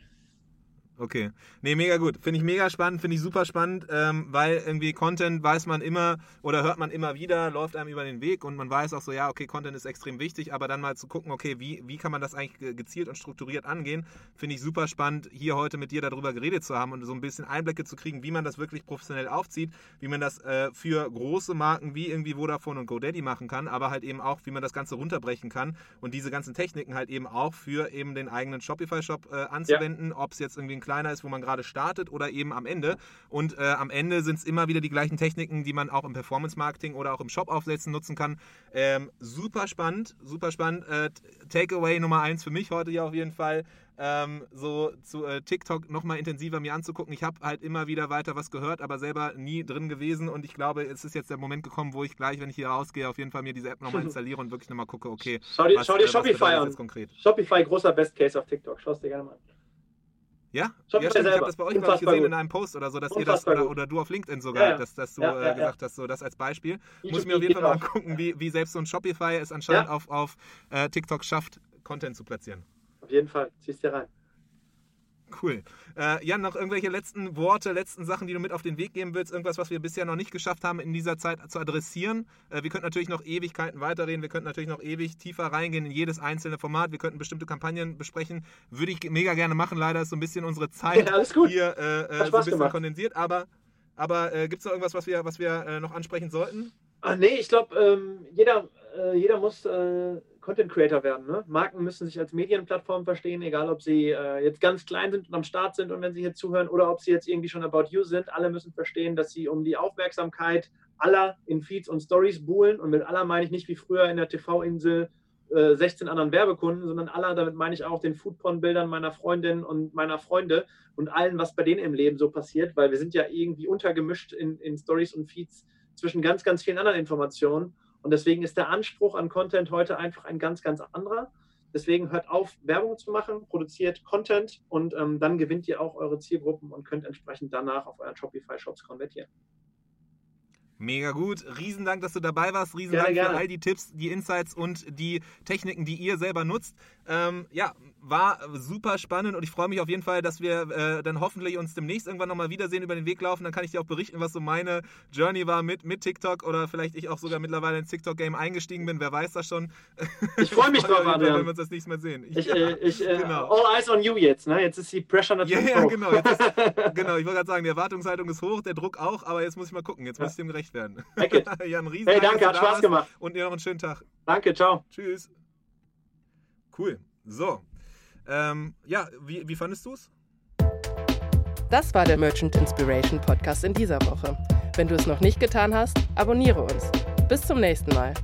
Okay. Nee, mega gut. Finde ich mega spannend, finde ich super spannend, ähm, weil irgendwie Content weiß man immer oder hört man immer wieder, läuft einem über den Weg und man weiß auch so, ja, okay, Content ist extrem wichtig, aber dann mal zu gucken, okay, wie, wie kann man das eigentlich gezielt und strukturiert angehen, finde ich super spannend, hier heute mit dir darüber geredet zu haben und so ein bisschen Einblicke zu kriegen, wie man das wirklich professionell aufzieht, wie man das äh, für große Marken wie irgendwie Vodafone und GoDaddy machen kann, aber halt eben auch, wie man das Ganze runterbrechen kann und diese ganzen Techniken halt eben auch für eben den eigenen Shopify-Shop äh, anzuwenden, ja. ob es jetzt irgendwie ein kleiner ist, wo man gerade startet oder eben am Ende. Und äh, am Ende sind es immer wieder die gleichen Techniken, die man auch im Performance-Marketing oder auch im Shop aufsetzen nutzen kann. Ähm, super spannend, super spannend. Äh, Takeaway Nummer eins für mich heute ja auf jeden Fall. Ähm, so zu äh, TikTok nochmal intensiver mir anzugucken. Ich habe halt immer wieder weiter was gehört, aber selber nie drin gewesen und ich glaube, es ist jetzt der Moment gekommen, wo ich gleich, wenn ich hier rausgehe, auf jeden Fall mir diese App nochmal installiere und wirklich nochmal gucke, okay. Schau dir, was, schau dir Shopify an. Shopify, großer Best Case auf TikTok. Schau es dir gerne mal an. Ja, ja stimmt, ich habe das bei euch mal gesehen gut. in einem Post oder so, dass Unfassbar ihr das, oder, oder, du auf LinkedIn sogar, ja, ja. Dass, dass, du ja, äh, gesagt hast, so das als Beispiel. Ich Muss mir auf jeden Fall mal angucken, wie, wie selbst so ein Shopify es anscheinend auf, auf äh, TikTok schafft, Content zu platzieren. Auf jeden Fall, ziehst dir rein. Cool. Äh, Jan, noch irgendwelche letzten Worte, letzten Sachen, die du mit auf den Weg geben willst? Irgendwas, was wir bisher noch nicht geschafft haben, in dieser Zeit zu adressieren? Äh, wir könnten natürlich noch Ewigkeiten weiterreden. Wir könnten natürlich noch ewig tiefer reingehen in jedes einzelne Format. Wir könnten bestimmte Kampagnen besprechen. Würde ich mega gerne machen. Leider ist so ein bisschen unsere Zeit ja, hier äh, äh so ein bisschen gemacht. kondensiert. Aber, aber äh, gibt es noch irgendwas, was wir, was wir äh, noch ansprechen sollten? Ach nee, ich glaube, ähm, jeder, jeder muss Content Creator werden. Ne? Marken müssen sich als Medienplattform verstehen, egal ob sie äh, jetzt ganz klein sind und am Start sind und wenn sie hier zuhören oder ob sie jetzt irgendwie schon About You sind. Alle müssen verstehen, dass sie um die Aufmerksamkeit aller in Feeds und Stories buhlen. Und mit aller meine ich nicht wie früher in der TV-Insel äh, 16 anderen Werbekunden, sondern aller, damit meine ich auch den Foodporn-Bildern meiner Freundin und meiner Freunde und allen, was bei denen im Leben so passiert, weil wir sind ja irgendwie untergemischt in, in Stories und Feeds zwischen ganz, ganz vielen anderen Informationen. Und deswegen ist der Anspruch an Content heute einfach ein ganz, ganz anderer. Deswegen hört auf, Werbung zu machen, produziert Content und ähm, dann gewinnt ihr auch eure Zielgruppen und könnt entsprechend danach auf euren Shopify-Shops konvertieren. Mega gut. Riesendank, dass du dabei warst. Riesendank gerne, für all die Tipps, die Insights und die Techniken, die ihr selber nutzt. Ähm, ja, war super spannend und ich freue mich auf jeden Fall, dass wir äh, dann hoffentlich uns demnächst irgendwann nochmal wiedersehen, über den Weg laufen. Dann kann ich dir auch berichten, was so meine Journey war mit, mit TikTok oder vielleicht ich auch sogar mittlerweile ins TikTok-Game eingestiegen bin. Wer weiß das schon. Ich freue mich drauf, Adrian. Wenn wir uns das nächste Mal sehen. Ich, äh, ich, äh, genau. All eyes on you jetzt. Ne? Jetzt ist die Pressure natürlich Ja, ja genau. Ist, genau. Ich wollte gerade sagen, die Erwartungshaltung ist hoch, der Druck auch, aber jetzt muss ich mal gucken. Jetzt ja. muss ich dem gerecht werden. ja, ein riesen Hey, danke, hat Spaß gemacht. Und dir noch einen schönen Tag. Danke, ciao. Tschüss. Cool. So. Ähm, ja, wie, wie fandest du es? Das war der Merchant Inspiration Podcast in dieser Woche. Wenn du es noch nicht getan hast, abonniere uns. Bis zum nächsten Mal.